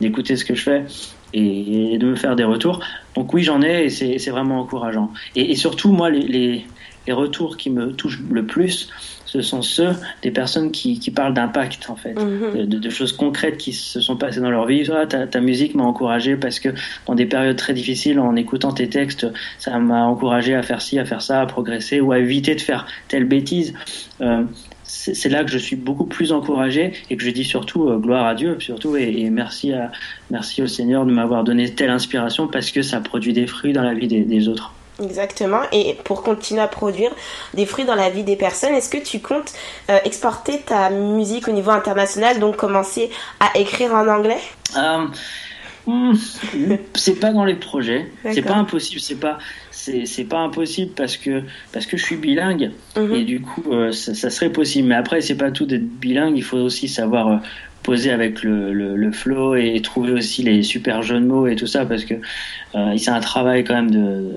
Speaker 12: d'écouter ce que je fais et, et de me faire des retours donc oui j'en ai et c'est vraiment encourageant et, et surtout moi les, les les retours qui me touchent le plus ce sont ceux des personnes qui, qui parlent d'impact en fait de, de- de choses concrètes qui se sont passées dans leur vie. Ah, ta, ta musique m'a encouragé parce que dans des périodes très difficiles, en écoutant tes textes, ça m'a encouragé à faire ci, à faire ça, à progresser ou à éviter de faire telle bêtise. Euh, c'est là que je suis beaucoup plus encouragé et que je dis surtout euh, gloire à Dieu surtout et, et merci à merci au Seigneur de m'avoir donné telle inspiration parce que ça produit des fruits dans la vie des, des autres.
Speaker 6: Exactement. Et pour continuer à produire des fruits dans la vie des personnes, est-ce que tu comptes euh, exporter ta musique au niveau international, donc commencer à écrire en anglais?
Speaker 12: Euh, hmm, c'est pas dans les projets. C'est pas impossible. C'est pas c'est pas impossible parce que parce que je suis bilingue
Speaker 6: Mhm.
Speaker 12: et du coup euh, ça, ça serait possible. Mais après c'est pas tout d'être bilingue. Il faut aussi savoir euh, poser avec le, le, le flow et trouver aussi les super jeux de mots et tout ça parce que euh, c'est un travail quand même de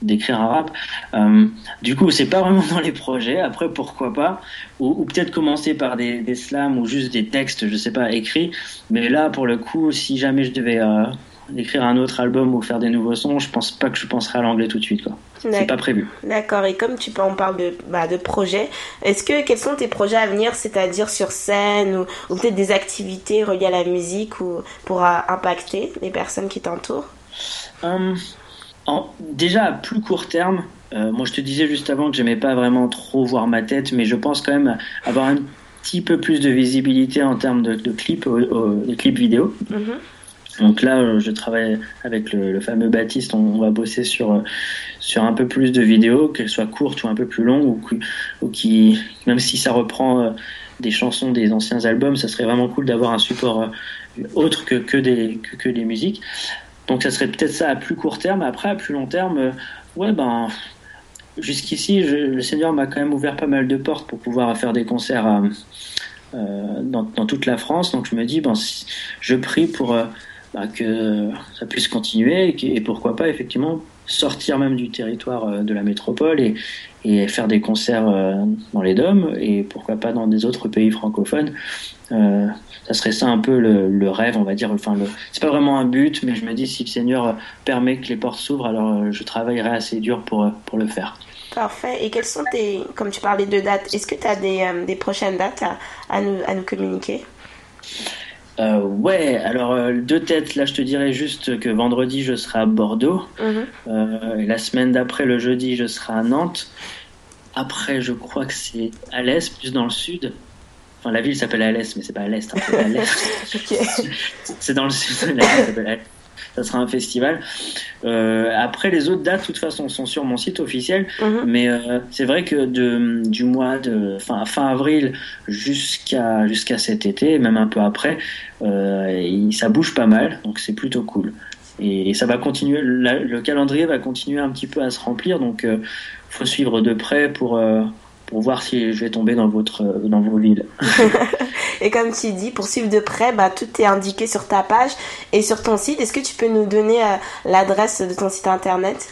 Speaker 12: d'écrire un rap. Euh, du coup, c'est pas vraiment dans les projets. Après, pourquoi pas? Ou, ou peut-être commencer par des, des slams ou juste des textes, je sais pas, écrits. Mais là, pour le coup, si jamais je devais euh, écrire un autre album ou faire des nouveaux sons, je pense pas que je penserais à l'anglais tout de suite. C'est pas prévu.
Speaker 6: D'accord. Et comme tu on parle de, bah, de projets, est-ce que quels sont tes projets à venir, c'est-à-dire sur scène ou, ou peut-être des activités reliées à la musique ou pour euh, impacter les personnes qui t'entourent?
Speaker 12: Euh, en- déjà à plus court terme, euh, moi je te disais juste avant que j'aimais pas vraiment trop voir ma tête, mais je pense quand même avoir un petit peu plus de visibilité en termes de, de clips, de clips vidéo. Donc là, euh, je travaille avec le, fameux Baptiste. On, va bosser sur euh, sur un peu plus de vidéos, qu'elles soient courtes ou un peu plus longues, ou, qui- même si ça reprend euh, des chansons des anciens albums, ça serait vraiment cool d'avoir un support autre que que des que, musiques. Donc ça serait peut-être ça à plus court terme. Après, à plus long terme, ouais ben jusqu'ici, le Seigneur m'a quand même ouvert pas mal de portes pour pouvoir faire des concerts dans, toute la France. Donc je me dis, ben, si- je prie pour bah, que ça puisse continuer et, pourquoi pas effectivement sortir même du territoire euh, de la métropole et, faire des concerts euh, dans les DOM et pourquoi pas dans des autres pays francophones. Euh, ça serait ça un peu le, rêve, on va dire. Enfin, c'est pas vraiment un but, mais je me dis si le Seigneur permet que les portes s'ouvrent, alors je travaillerai assez dur pour, pour le faire.
Speaker 6: Parfait. Et quelles sont tes, comme tu parlais de dates, est-ce que tu as des, des prochaines dates à nous, à nous communiquer?
Speaker 12: Euh, ouais, alors euh, deux têtes, là je te dirais juste que vendredi je serai à Bordeaux.
Speaker 6: Mhm.
Speaker 12: Euh, et la semaine d'après, le jeudi, je serai à Nantes. Après, je crois que c'est à l'est, plus dans le sud. Enfin, la ville s'appelle à l'est, mais c'est pas à l'est, hein, c'est à l'est. c'est dans le sud, la ville s'appelle à l'est. Ça sera un festival. Euh, après, les autres dates, de toute façon, sont sur mon site officiel.
Speaker 6: Mhm.
Speaker 12: Mais euh, c'est vrai que de, du mois de fin, fin avril jusqu'à jusqu'à cet été, même un peu après, euh, il- ça bouge pas mal. Donc c'est plutôt cool. Et, ça va continuer. la- le calendrier va continuer un petit peu à se remplir. Donc euh, faut suivre de près pour pour voir si je vais tomber dans votre dans vos villes.
Speaker 6: Et comme tu dis, pour suivre de près, bah, tout est indiqué sur ta page et sur ton site. Est-ce que tu peux nous donner euh, l'adresse de ton site internet?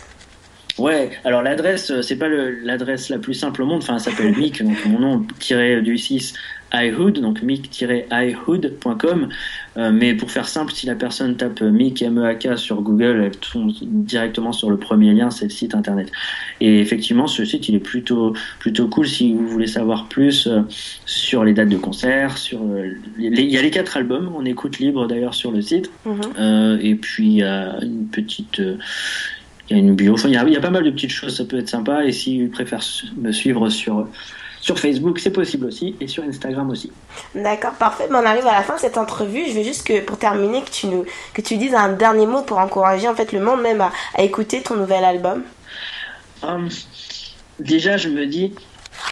Speaker 12: Ouais, alors l'adresse, euh, c'est pas l'adresse la plus simple au monde, enfin, ça s'appelle Mick, donc mon nom tiré du 6 iHood, donc mick-ihood.com. Euh, mais pour faire simple, si la personne tape Mick M-E-A-K sur Google, elle tombe directement sur le premier lien, c'est le site internet. Et effectivement, ce site, il est plutôt, plutôt cool si vous voulez savoir plus euh, sur les dates de concert, sur euh, les- il y a les quatre albums, on écoute libre d'ailleurs sur le site. Euh, et puis il y a une petite, euh, il y a une bio. Enfin, il y a, il y a pas mal de petites choses, ça peut être sympa. Et s'ils préfèrent me suivre sur sur Facebook, c'est possible aussi, et sur Instagram aussi.
Speaker 6: D'accord, parfait. Ben, on arrive à la fin de cette entrevue. Je veux juste que, pour terminer, que tu nous, que tu dises un dernier mot pour encourager en fait le monde même à, à écouter ton nouvel album.
Speaker 12: Hum, déjà, je me dis,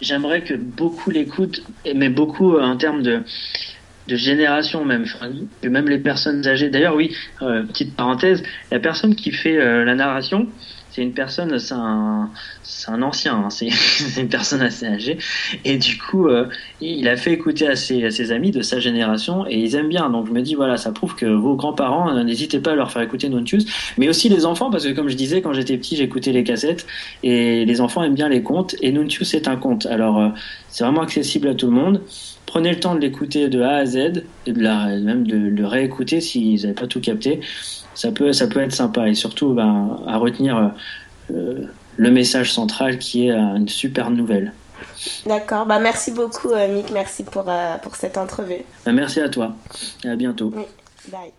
Speaker 12: j'aimerais que beaucoup l'écoutent, mais beaucoup euh, en termes de de génération même, que même les personnes âgées. D'ailleurs, oui, euh, petite parenthèse, la personne qui fait euh, la narration, c'est une personne, c'est un, un ancien, hein, c'est une personne assez âgée, et du coup, euh, il a fait écouter à ses, à ses amis de sa génération, et ils aiment bien. Donc je me dis, voilà, ça prouve que vos grands-parents, euh, n'hésitez pas à leur faire écouter Nontius, mais aussi les enfants, parce que comme je disais, quand j'étais petit, j'écoutais les cassettes, et les enfants aiment bien les contes, et Nontius c'est un conte. Alors, euh, c'est vraiment accessible à tout le monde. Prenez le temps de l'écouter de A à Z, et même de le réécouter s'ils n'avaient pas tout capté. Ça peut, ça peut être sympa, et surtout ben, à retenir euh, euh, le message central qui est euh, une super nouvelle.
Speaker 6: D'accord, bah merci beaucoup euh, Mick, merci pour, euh, pour cette entrevue.
Speaker 12: Ben, merci à toi, et à bientôt.
Speaker 6: Bye.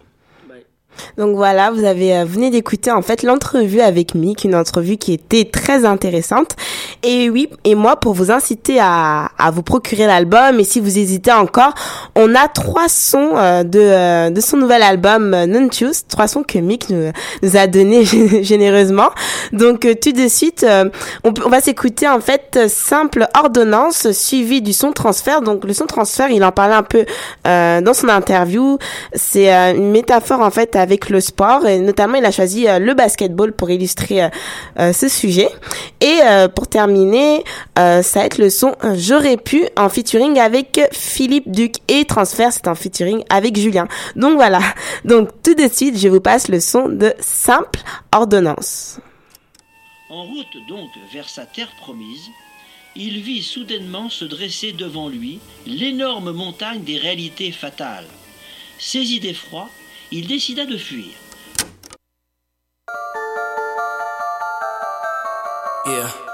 Speaker 6: Donc voilà, vous avez euh, venez d'écouter en fait l'entrevue avec Mick, une entrevue qui était très intéressante. Et oui, et moi pour vous inciter à, à vous procurer l'album et si vous hésitez encore, on a trois sons euh, de euh, de son nouvel album euh, Nuntius, trois sons que Mick nous, nous a donné généreusement. Donc euh, tout de suite, euh, on, on va s'écouter en fait simple ordonnance suivi du son transfert. Donc le son transfert, il en parlait un peu dans son interview. C'est une métaphore en fait avec le sport et notamment il a choisi euh, le basketball pour illustrer euh, euh, ce sujet. Et pour terminer, ça va être le son J'aurais pu en featuring avec Philippe Duc et transfert, c'est un featuring avec Julien. Donc voilà. Donc tout de suite, je vous passe le son de simple ordonnance.
Speaker 13: En route donc vers sa terre promise, il vit soudainement se dresser devant lui l'énorme montagne des réalités fatales. Saisi d'effroi, il décida de fuir.
Speaker 7: Yeah.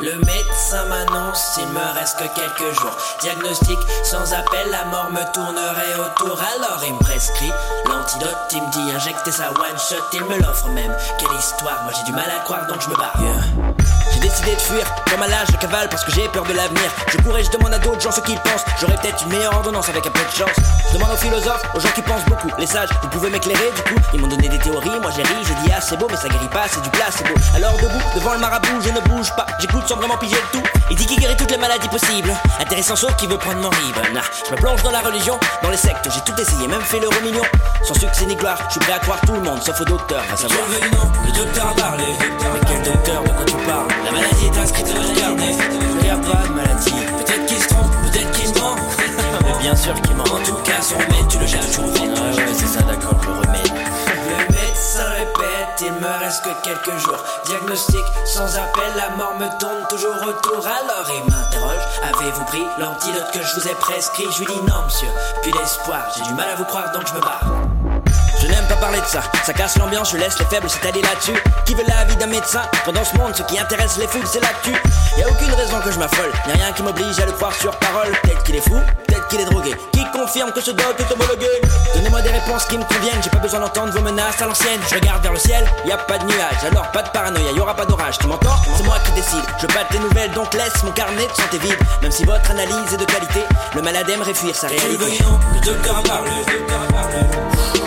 Speaker 7: Le médecin m'annonce, il me reste que quelques jours. Diagnostic sans appel, la mort me tournerait autour. Alors il me prescrit l'antidote, il me dit injecter sa one shot, il me l'offre même. Quelle histoire, moi j'ai du mal à croire donc je me barre. Yeah. J'ai décidé de fuir, comme à l'âge je cavale parce que j'ai peur de l'avenir. Je courais, je demande à d'autres gens ce qu'ils pensent. J'aurais peut-être une meilleure ordonnance avec un peu de chance. Je demande aux philosophes, aux gens qui pensent beaucoup. Les sages, vous pouvez m'éclairer du coup. Ils m'ont donné des théories, moi j'ai ri, j'ai dit ah c'est beau, mais ça guérit pas, c'est du placebo. Alors debout, devant le marabout, je ne bouge pas. J'écoute sans vraiment piger le tout. Il dit qu'il guérit toutes les maladies possibles. Intéressant sauf qu'il veut prendre mon rive. Nah, je me plonge dans la religion, dans les sectes, j'ai tout essayé, même fait l'euro million. Sans succès ni gloire, je suis prêt à croire tout le monde, sauf au docteur, va savoir. le docteur a parlé. Mais quel docteur, de quoi tu parles? Maladie est inscrite dans le carnet. Il y a pas de maladie. Peut-être qu'il se trompe, peut-être qu'il se ment. Mais bien sûr qu'il ment. En tout cas, son remède, tu le jettes toujours vite. Ouais, ouais, c'est ça, d'accord, le remède. Le médecin répète, il me reste que quelques jours. Diagnostic sans appel, la mort me tourne toujours autour. Alors il m'interroge, avez-vous pris l'antidote que je vous ai prescrit? Je lui dis non, monsieur. Puis l'espoir, j'ai du mal à vous croire donc je me barre. Je n'aime pas
Speaker 9: parler de ça. Ça casse l'ambiance, je laisse les faibles s'étaler là-dessus. Qui veut la vie d'un médecin Quand dans ce monde, ce qui intéresse les foules, c'est l'actu. Y a aucune raison que je m'affole, y a rien qui m'oblige à le croire sur parole. Peut-être qu'il est fou, peut-être qu'il est drogué. Qui confirme que ce doc est homologué Donnez-moi des réponses qui me conviennent, j'ai pas besoin d'entendre vos menaces à l'ancienne. Je regarde vers le ciel, y a pas de nuages, alors pas de paranoïa, y aura pas d'orage. Tu m'entends C'est moi qui décide. Je batte tes nouvelles, donc laisse mon carnet de santé vide. Même si votre analyse est de qualité, le malade aimerait fuir sa réalité.
Speaker 8: Le docteur a parlé, le docteur a parlé.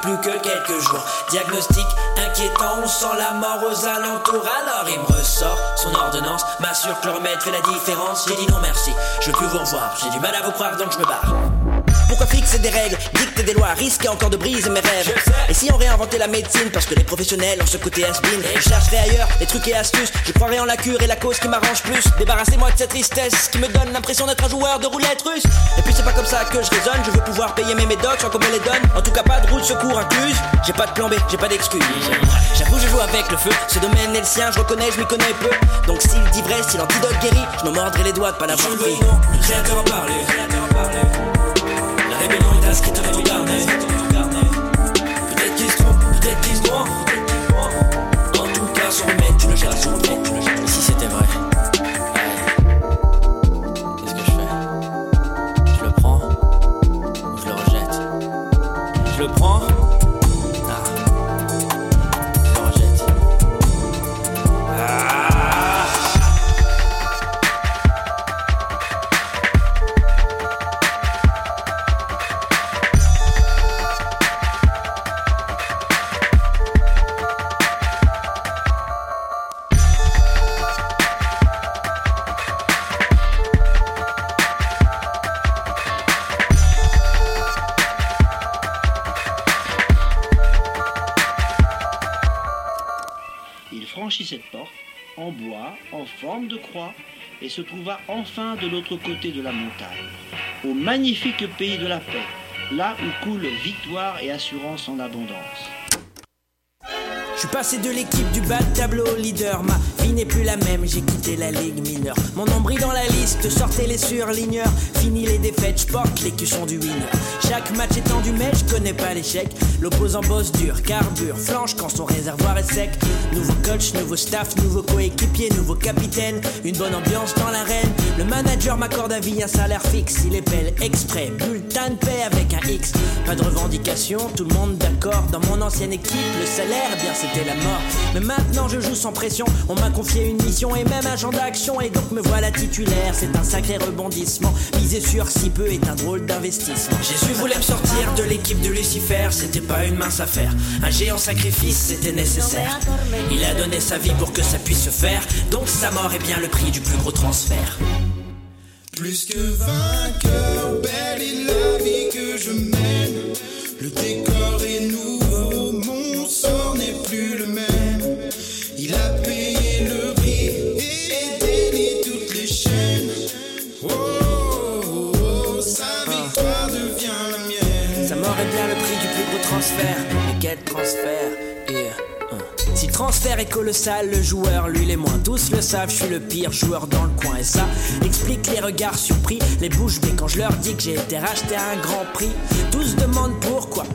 Speaker 9: Plus que quelques jours. Diagnostic inquiétant, on sent la mort aux alentours. Alors il me ressort son ordonnance, m'assure que le remède fait la différence. J'ai dit non merci, je veux plus vous revoir. J'ai du mal à vous croire donc je me barre. Pourquoi fixer des règles, dicter des lois, risquer encore de briser mes rêves? Et si on réinventait la médecine parce que les professionnels ont ce côté has-been Je chercherais ailleurs des trucs et astuces, je croirais en la cure et la cause qui m'arrange plus. Débarrassez-moi de cette tristesse qui me donne l'impression d'être un joueur de roulette russe. Et puis c'est pas comme ça que je raisonne, je veux pouvoir payer mes médocs sans qu'on me les donne. En tout cas pas de roue de secours incluse, j'ai pas de plan B, j'ai pas d'excuse J'avoue je joue avec le feu, ce domaine est le sien, je reconnais, je m'y connais peu. Donc s'il dit vrai, si l'antidote guérit, je me mordrai les doigts de pas l'avoir pris
Speaker 8: Le le. Peut-être qu'il se peut-être qu'il se ment. En tout cas, son remède, tu le sur le remède, tu le jettes.
Speaker 9: Et si c'était vrai Qu'est-ce que je fais Je le prends
Speaker 13: et se trouva enfin de l'autre côté de la montagne, au magnifique pays de la paix, là où coulent victoire et assurance en abondance.
Speaker 9: Je suis passé de l'équipe du bas de tableau au leader. Ma n'est plus la même, j'ai quitté la ligue mineure. Mon nom brille dans la liste, sortez les surligneurs. Fini les défaites, je porte l'écusson du winner. Chaque match est tendu, mais je connais pas l'échec. L'opposant bosse dur, carbure, flanche quand son réservoir est sec. Nouveau coach, nouveau staff, nouveau coéquipier, nouveau capitaine. Une bonne ambiance dans l'arène. Le manager m'accorde à vie un salaire fixe. Il épelle exprès, bulletin de paix avec un X. Pas de revendication, tout le monde d'accord. Dans mon ancienne équipe, le salaire, eh bien c'était la mort. Mais maintenant je joue sans pression. On m'a confié une mission et même un champ d'action. Et donc me voilà titulaire. C'est un sacré rebondissement. Miser sur si peu est un drôle d'investissement.
Speaker 8: Jésus voulait me sortir de l'équipe de Lucifer, c'était pas une mince affaire. Un géant sacrifice, c'était nécessaire.
Speaker 9: Il a donné sa vie pour que ça puisse se faire. Donc sa mort est bien le prix du plus gros transfert.
Speaker 8: Plus que vainqueur, belle est la vie que je mène. Le décor
Speaker 9: Mais quel transfert Si le transfert est colossal, le joueur, lui, les moins. Tous le savent, je suis le pire joueur dans le coin. Et ça explique les regards surpris, les bouches bées quand je leur dis que j'ai été racheté à un grand prix. Tous demandent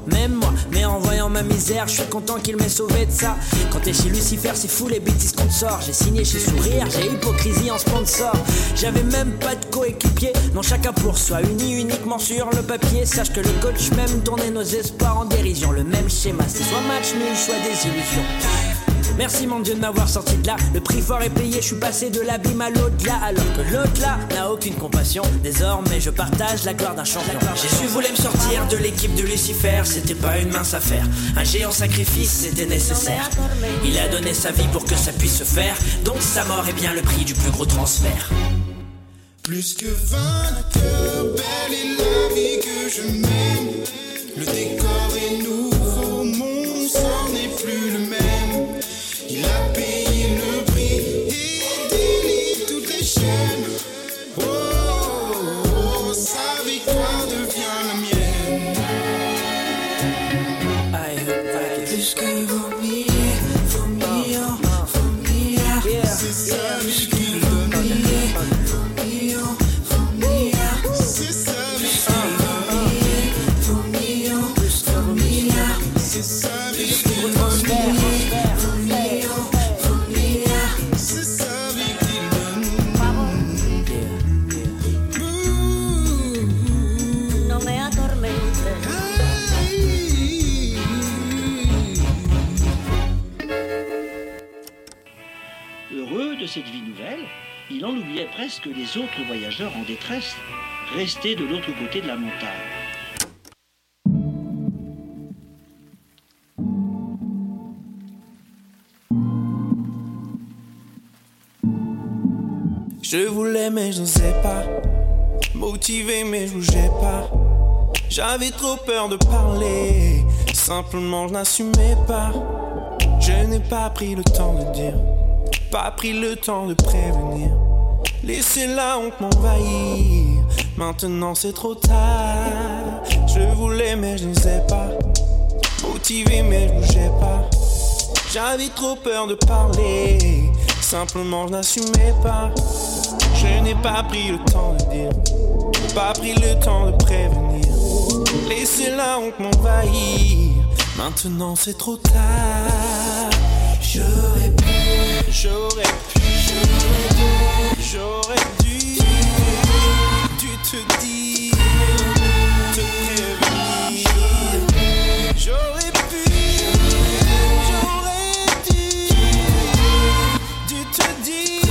Speaker 9: même moi. Mais en voyant ma misère, je suis content qu'il m'ait sauvé de ça. Quand t'es chez Lucifer, c'est fou les bêtises qu'on sort. J'ai signé chez Sourire, j'ai hypocrisie en sponsor. J'avais même pas de coéquipier, non chacun pour soi, uni uniquement sur le papier. Sache que le coach même tournait nos espoirs en dérision. Le même schéma, c'est soit match nul, soit désillusion. Merci mon Dieu de m'avoir sorti de là. Le prix fort est payé, je suis passé de l'abîme à l'au-delà. Alors que l'autre là n'a aucune compassion. Désormais, je partage la gloire d'un champion.
Speaker 8: Jésus voulait me sortir de l'équipe de Lucifer, c'était pas une mince affaire. Un géant sacrifice, c'était nécessaire.
Speaker 9: Il a donné sa vie pour que ça puisse se faire. Donc sa mort est bien le prix du plus gros transfert.
Speaker 8: Plus que vainqueur, belle est la vie que je mène. Le décor est il
Speaker 13: en oubliait presque les autres voyageurs en détresse, restés de l'autre côté de la montagne.
Speaker 14: Je voulais mais je n'osais pas. Motivé mais je bougeais pas. J'avais trop peur de parler. Simplement je n'assumais pas. Je n'ai pas pris le temps de dire. Pas pris le temps de prévenir Laissez la honte m'envahir. Maintenant c'est trop tard. Je voulais mais je n'osais pas. Motivé mais je bougeais pas. J'avais trop peur de parler. Simplement je n'assumais pas. Je n'ai pas pris le temps de dire, pas pris le temps de prévenir. Laissez la honte m'envahir, maintenant c'est trop tard. J'aurais pu, j'aurais pu, j'aurais dû, dû te dire, te prévenir. J'aurais pu, j'aurais dû, dû te dire.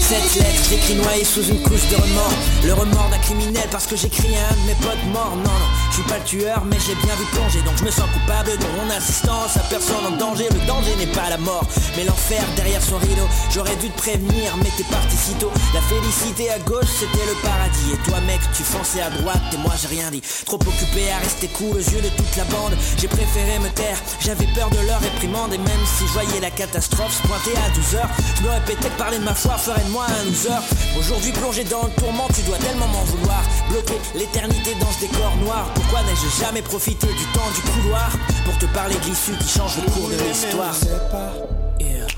Speaker 9: Cette lettre, j'écris noyée sous une couche de remords. Le remords d'un criminel parce que j'écris un de mes potes morts. Non, non, je suis pas le tueur, mais j'ai bien vu plonger. Donc je me sens coupable de mon assistance à personne en danger. Le danger n'est pas la mort, mais l'enfer derrière son rideau. J'aurais dû te prévenir, mais t'es parti si tôt. La félicité à gauche, c'était le paradis. Et toi, mec, tu fonçais à droite, et moi j'ai rien dit. Trop occupé à rester cool aux yeux de toute la bande. J'ai préféré me taire, j'avais peur de leur réprimande. Et même si je voyais la catastrophe se pointer à 12h, je me répétais que parler de ma foi ferait de moi un loser. Aujourd'hui, plongé dans le tourment, tu dois tellement m'en vouloir. Bloquer l'éternité dans ce décor noir. Pourquoi n'ai-je jamais profité du temps du couloir pour te parler de l'issue qui change le cours de l'histoire?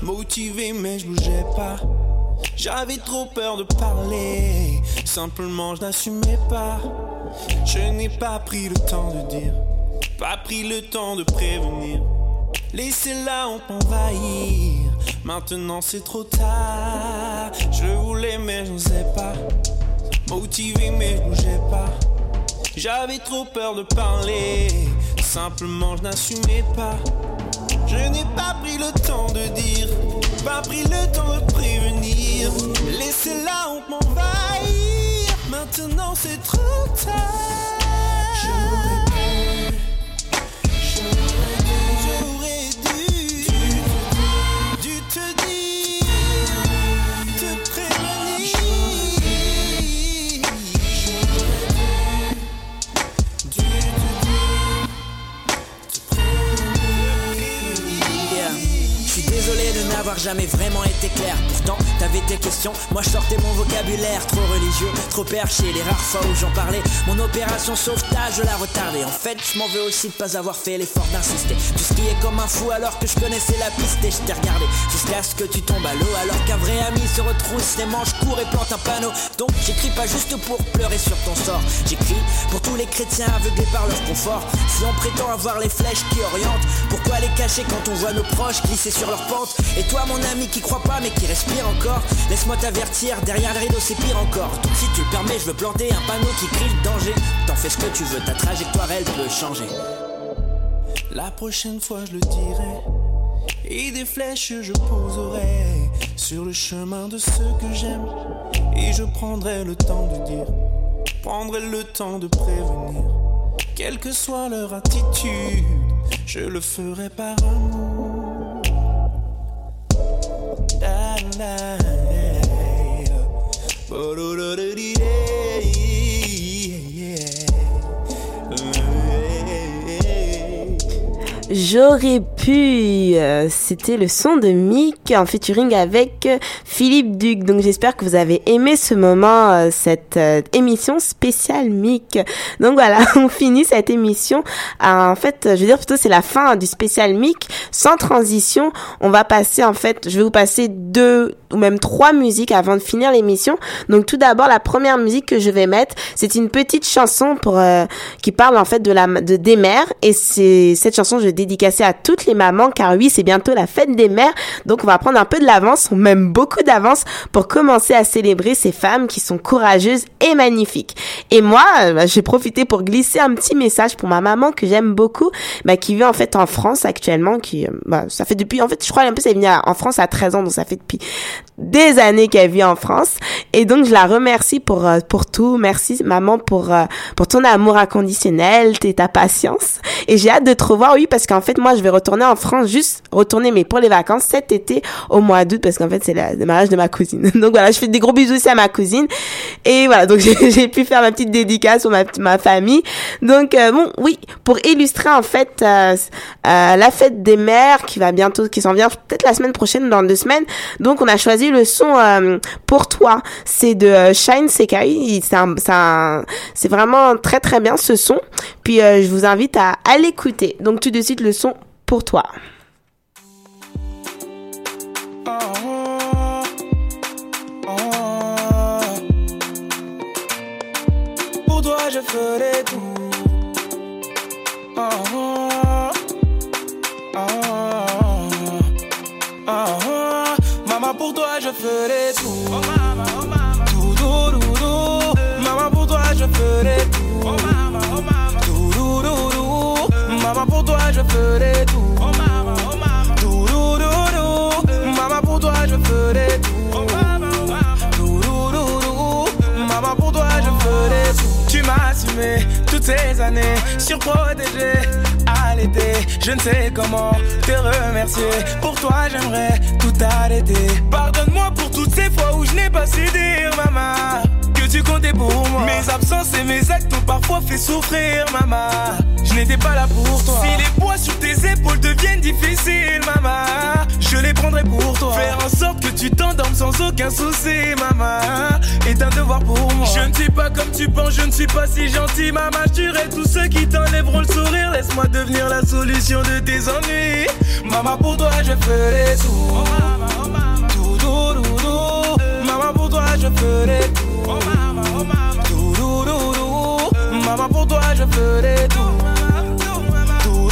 Speaker 14: Motivé mais je bougeais pas. J'avais trop peur de parler. Simplement je n'assumais pas. Je n'ai pas pris le temps de dire. Pas pris le temps de prévenir. Laissez la honte m'envahir. Maintenant c'est trop tard. Je voulais mais je n'osais pas. Motivé mais je bougeais pas J'avais trop peur de parler Simplement je n'assumais pas je n'ai pas pris le temps de dire, pas pris le temps de prévenir. Laissez la honte m'envahir, maintenant c'est trop tard.
Speaker 9: Jamais vraiment été clair. Pourtant, t'avais tes questions, moi je sortais mon vocabulaire trop religieux, trop perché. Les rares fois où j'en parlais, mon opération sauvetage, je la retardais. En fait, je m'en veux aussi de pas avoir fait l'effort d'insister. Tu skiais comme un fou alors que je connaissais la piste et je t'ai regardé jusqu'à ce que tu tombes à l'eau. Alors qu'un vrai ami se retrousse les manches, court et plante un panneau. Donc j'écris pas juste pour pleurer sur ton sort. J'écris pour tous les chrétiens aveuglés par leur confort. Si on prétend avoir les flèches qui orientent, pourquoi les cacher quand on voit nos proches glisser sur leur pente Et toi, mon ami qui croit pas mais qui respire laisse-moi t'avertir, derrière le rideau c'est pire encore. Donc si tu le permets, je veux planter un panneau qui crie le danger. T'en fais ce que tu veux, ta trajectoire elle peut changer.
Speaker 14: La prochaine fois je le dirai Et des flèches je poserai Sur le chemin de ceux que j'aime Et je prendrai le temps de dire Prendrai le temps de prévenir Quelle que soit leur attitude Je le ferai par amour
Speaker 6: J'aurais pu pu, euh, c'était le son de Mick en featuring avec euh, Philippe Duc. Donc j'espère que vous avez aimé ce moment, euh, cette euh, émission spéciale Mick. Donc voilà, on finit cette émission. Euh, en fait, je veux dire plutôt c'est la fin du spécial Mick. Sans transition, on va passer en fait, je vais vous passer deux ou même trois musiques avant de finir l'émission. Donc tout d'abord, la première musique que je vais mettre, c'est une petite chanson pour euh, qui parle en fait de la de des mères et c'est cette chanson je vais dédicacer à toutes les mamans car oui, c'est bientôt la fête des mères. Donc on va prendre un peu de l'avance, même beaucoup d'avance pour commencer à célébrer ces femmes qui sont courageuses et magnifiques. Et moi, euh, bah, j'ai profité pour glisser un petit message pour ma maman que j'aime beaucoup, bah, qui vit en fait en France actuellement, qui euh, bah, ça fait depuis en fait je crois un peu c'est venu en France à 13 ans donc ça fait depuis des années qu'elle vit en France et donc je la remercie pour euh, pour tout merci maman pour pour ton amour inconditionnel ta patience et j'ai hâte de te revoir oui parce qu'en fait moi je vais retourner en France juste retourner mais pour les vacances cet été au mois d'août parce qu'en fait c'est le mariage de ma cousine. Donc voilà je fais des gros bisous aussi à ma cousine. Et voilà donc j'ai pu faire ma petite dédicace pour ma ma famille. Donc euh, bon oui pour illustrer en fait euh, euh, la fête des mères qui va bientôt qui s'en vient peut-être la semaine prochaine dans deux semaines. Donc on a choisi le son pour toi. C'est de Shine Sekai. C'est vraiment très très bien ce son. Puis je vous invite à, à l'écouter. Donc tout de suite le son pour toi
Speaker 15: Pour toi, je ferai tout. Maman, pour toi, je ferai tout. Maman, pour toi, je ferai tout. Maman, pour toi, je ferai tout. Tout, tout, tout. Maman, pour toi, je ferai tout. Tout, tout, tout. Maman, pour toi, je ferai tout. Tu m'as assumé toutes ces années, surprotégé à l'été. Je ne sais comment te remercier. Pour toi, j'aimerais tout arrêter. Pardonne-moi pour toutes ces fois où je n'ai pas su dire, maman, tu comptais pour moi. Mes absences et mes actes ont parfois fait souffrir, maman. Je n'étais pas là pour toi. Si les poids sur tes épaules deviennent difficiles, maman, je les prendrai pour toi. Faire en sorte que tu t'endormes sans aucun souci, maman, est un devoir pour moi. Je ne suis pas comme tu penses, je ne suis pas si gentil, maman. Je tuerai tous ceux qui t'enlèveront le sourire. Laisse-moi devenir la solution de tes ennuis. Maman, pour toi, je ferai tout. Tout, tout, tout, tout. Maman, pour toi, je ferai. Tout, Maman, pour toi, je ferai tout. Tout.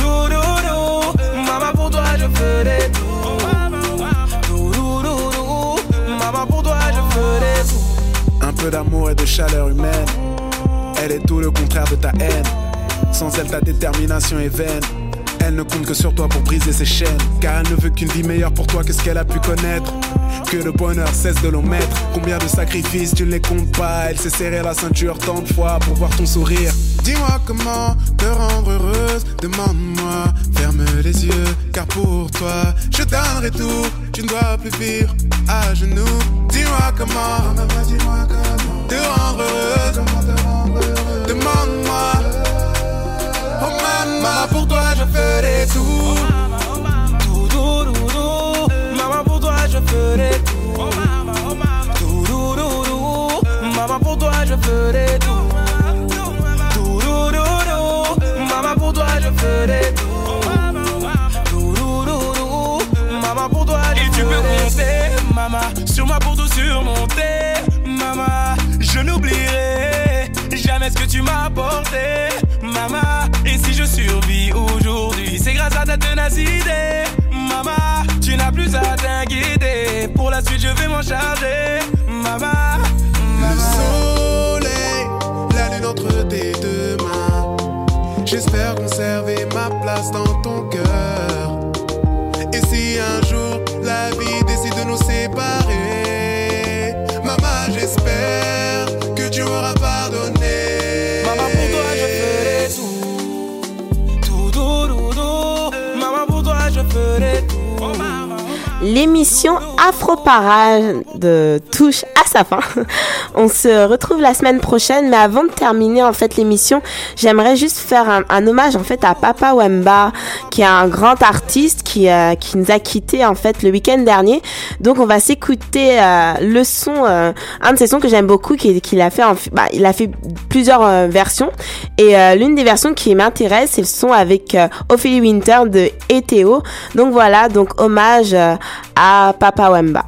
Speaker 15: Maman, pour toi, je ferai tout, tout. Maman, pour toi, je ferai tout.
Speaker 16: Un peu d'amour et de chaleur humaine. Elle est tout le contraire de ta haine. Sans elle, ta détermination est vaine. Elle ne compte que sur toi pour briser ses chaînes. Car elle ne veut qu'une vie meilleure pour toi que ce qu'elle a pu connaître? Que le bonheur cesse de l'omettre. Combien de sacrifices tu ne les comptes pas? Elle s'est serré la ceinture tant de fois pour voir ton sourire. Dis-moi comment te rendre heureuse. Demande-moi, ferme les yeux. Car pour toi, je donnerai tout. Tu ne dois plus vivre à genoux. Dis-moi comment te rendre heureuse. Demande-moi. Oh maman, pour toi je ferai. Tout,
Speaker 15: toi, je ferai tout. Tout, tout. Maman, pour toi, je ferai tout. Maman, pour toi, je Et tu peux compter, maman, sur moi pour tout surmonter. Maman, je n'oublierai jamais ce que tu m'as apporté. Maman, et si je survis aujourd'hui, c'est grâce à ta ténacité. Maman, tu n'as plus à t'inquiéter. Pour la suite, je vais m'en charger. Maman,
Speaker 16: Le soleil, la lune entre tes deux mains. J'espère conserver ma place dans ton cœur. Et si un jour la vie décide de nous séparer, maman, j'espère que tu auras pardonné.
Speaker 15: Maman, pour toi, je ferai tout. Tout, tout, tout, tout. Maman, pour toi, je ferai tout.
Speaker 6: L'émission Afro Parade de touche On se retrouve la semaine prochaine, mais avant de terminer en fait l'émission, j'aimerais juste faire un, hommage en fait à Papa Wemba, qui est un grand artiste qui euh, qui nous a quitté en fait le week-end dernier. Donc on va s'écouter euh, le son, euh, un de ses sons que j'aime beaucoup, qu'il qu'il a fait, bah, il a fait plusieurs euh, versions et euh, l'une des versions qui m'intéresse, c'est le son avec euh, Ophélie Winter de ETO. Donc voilà, donc hommage à Papa Wemba.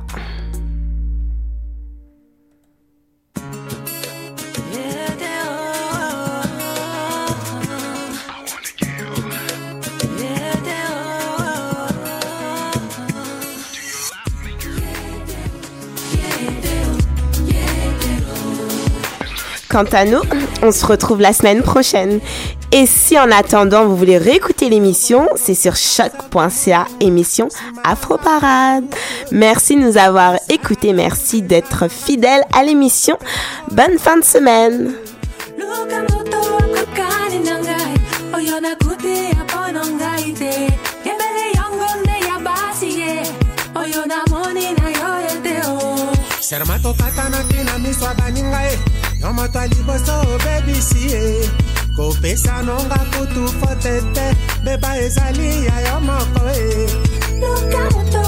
Speaker 6: Quant à nous, on se retrouve la semaine prochaine. Et si en attendant vous voulez réécouter l'émission, c'est sur choc.ca émission Afro Parade. Merci de nous avoir écoutés, merci d'être fidèles à l'émission. Bonne fin de semaine.
Speaker 17: tomata liboso obebisi ye. Kopesanonga kutu fo tete beba ezali ya yo moko e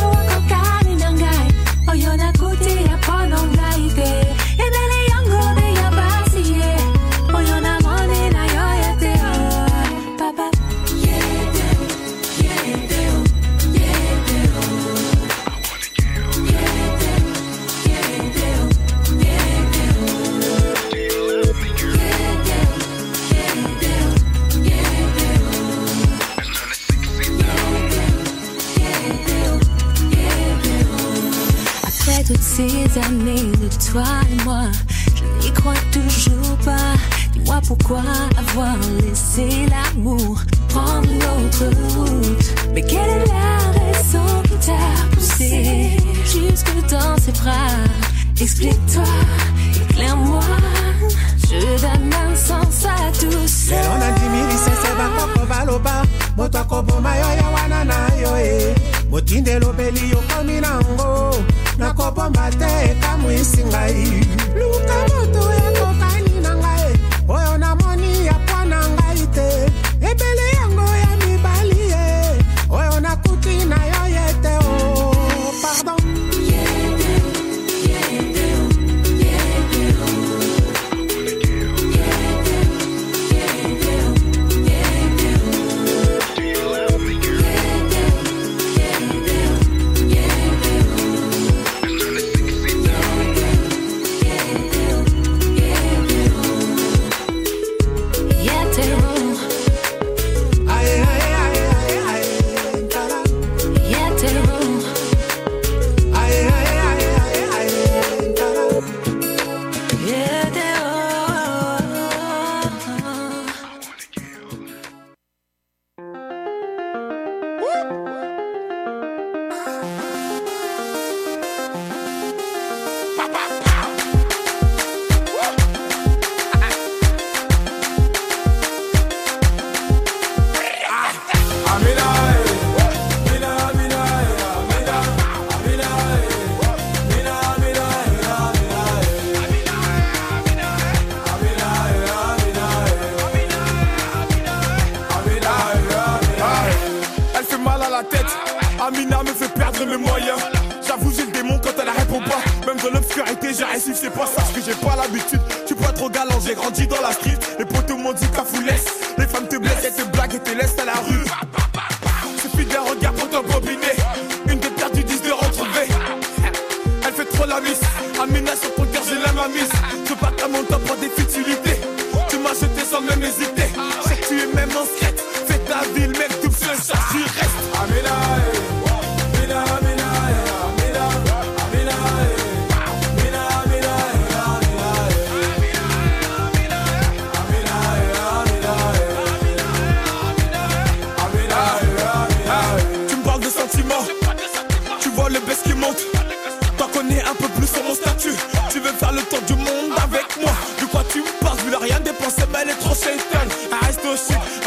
Speaker 11: toi et moi, je n'y crois toujours pas. Dis-moi pourquoi avoir laissé l'amour prendre une autre route. Mais quelle est la raison qui t'a poussé jusque dans ses bras? Explique-toi, éclaire-moi. Je donne un sens à tout ça.
Speaker 17: lelo nandimilisese bakoko baloba moto akoboma yo ya wana na yo e motindi elobeli yokomi nango nakobomba te ekamwisi ngai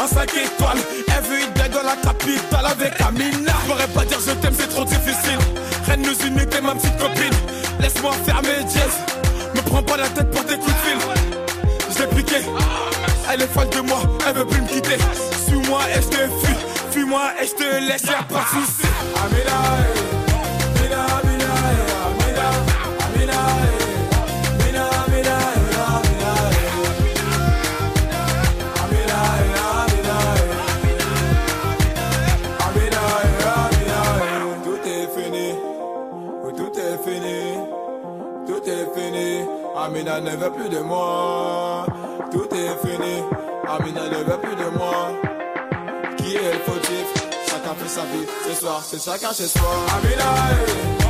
Speaker 18: en 5 étoiles.
Speaker 19: It's like I just fall. I'm in love.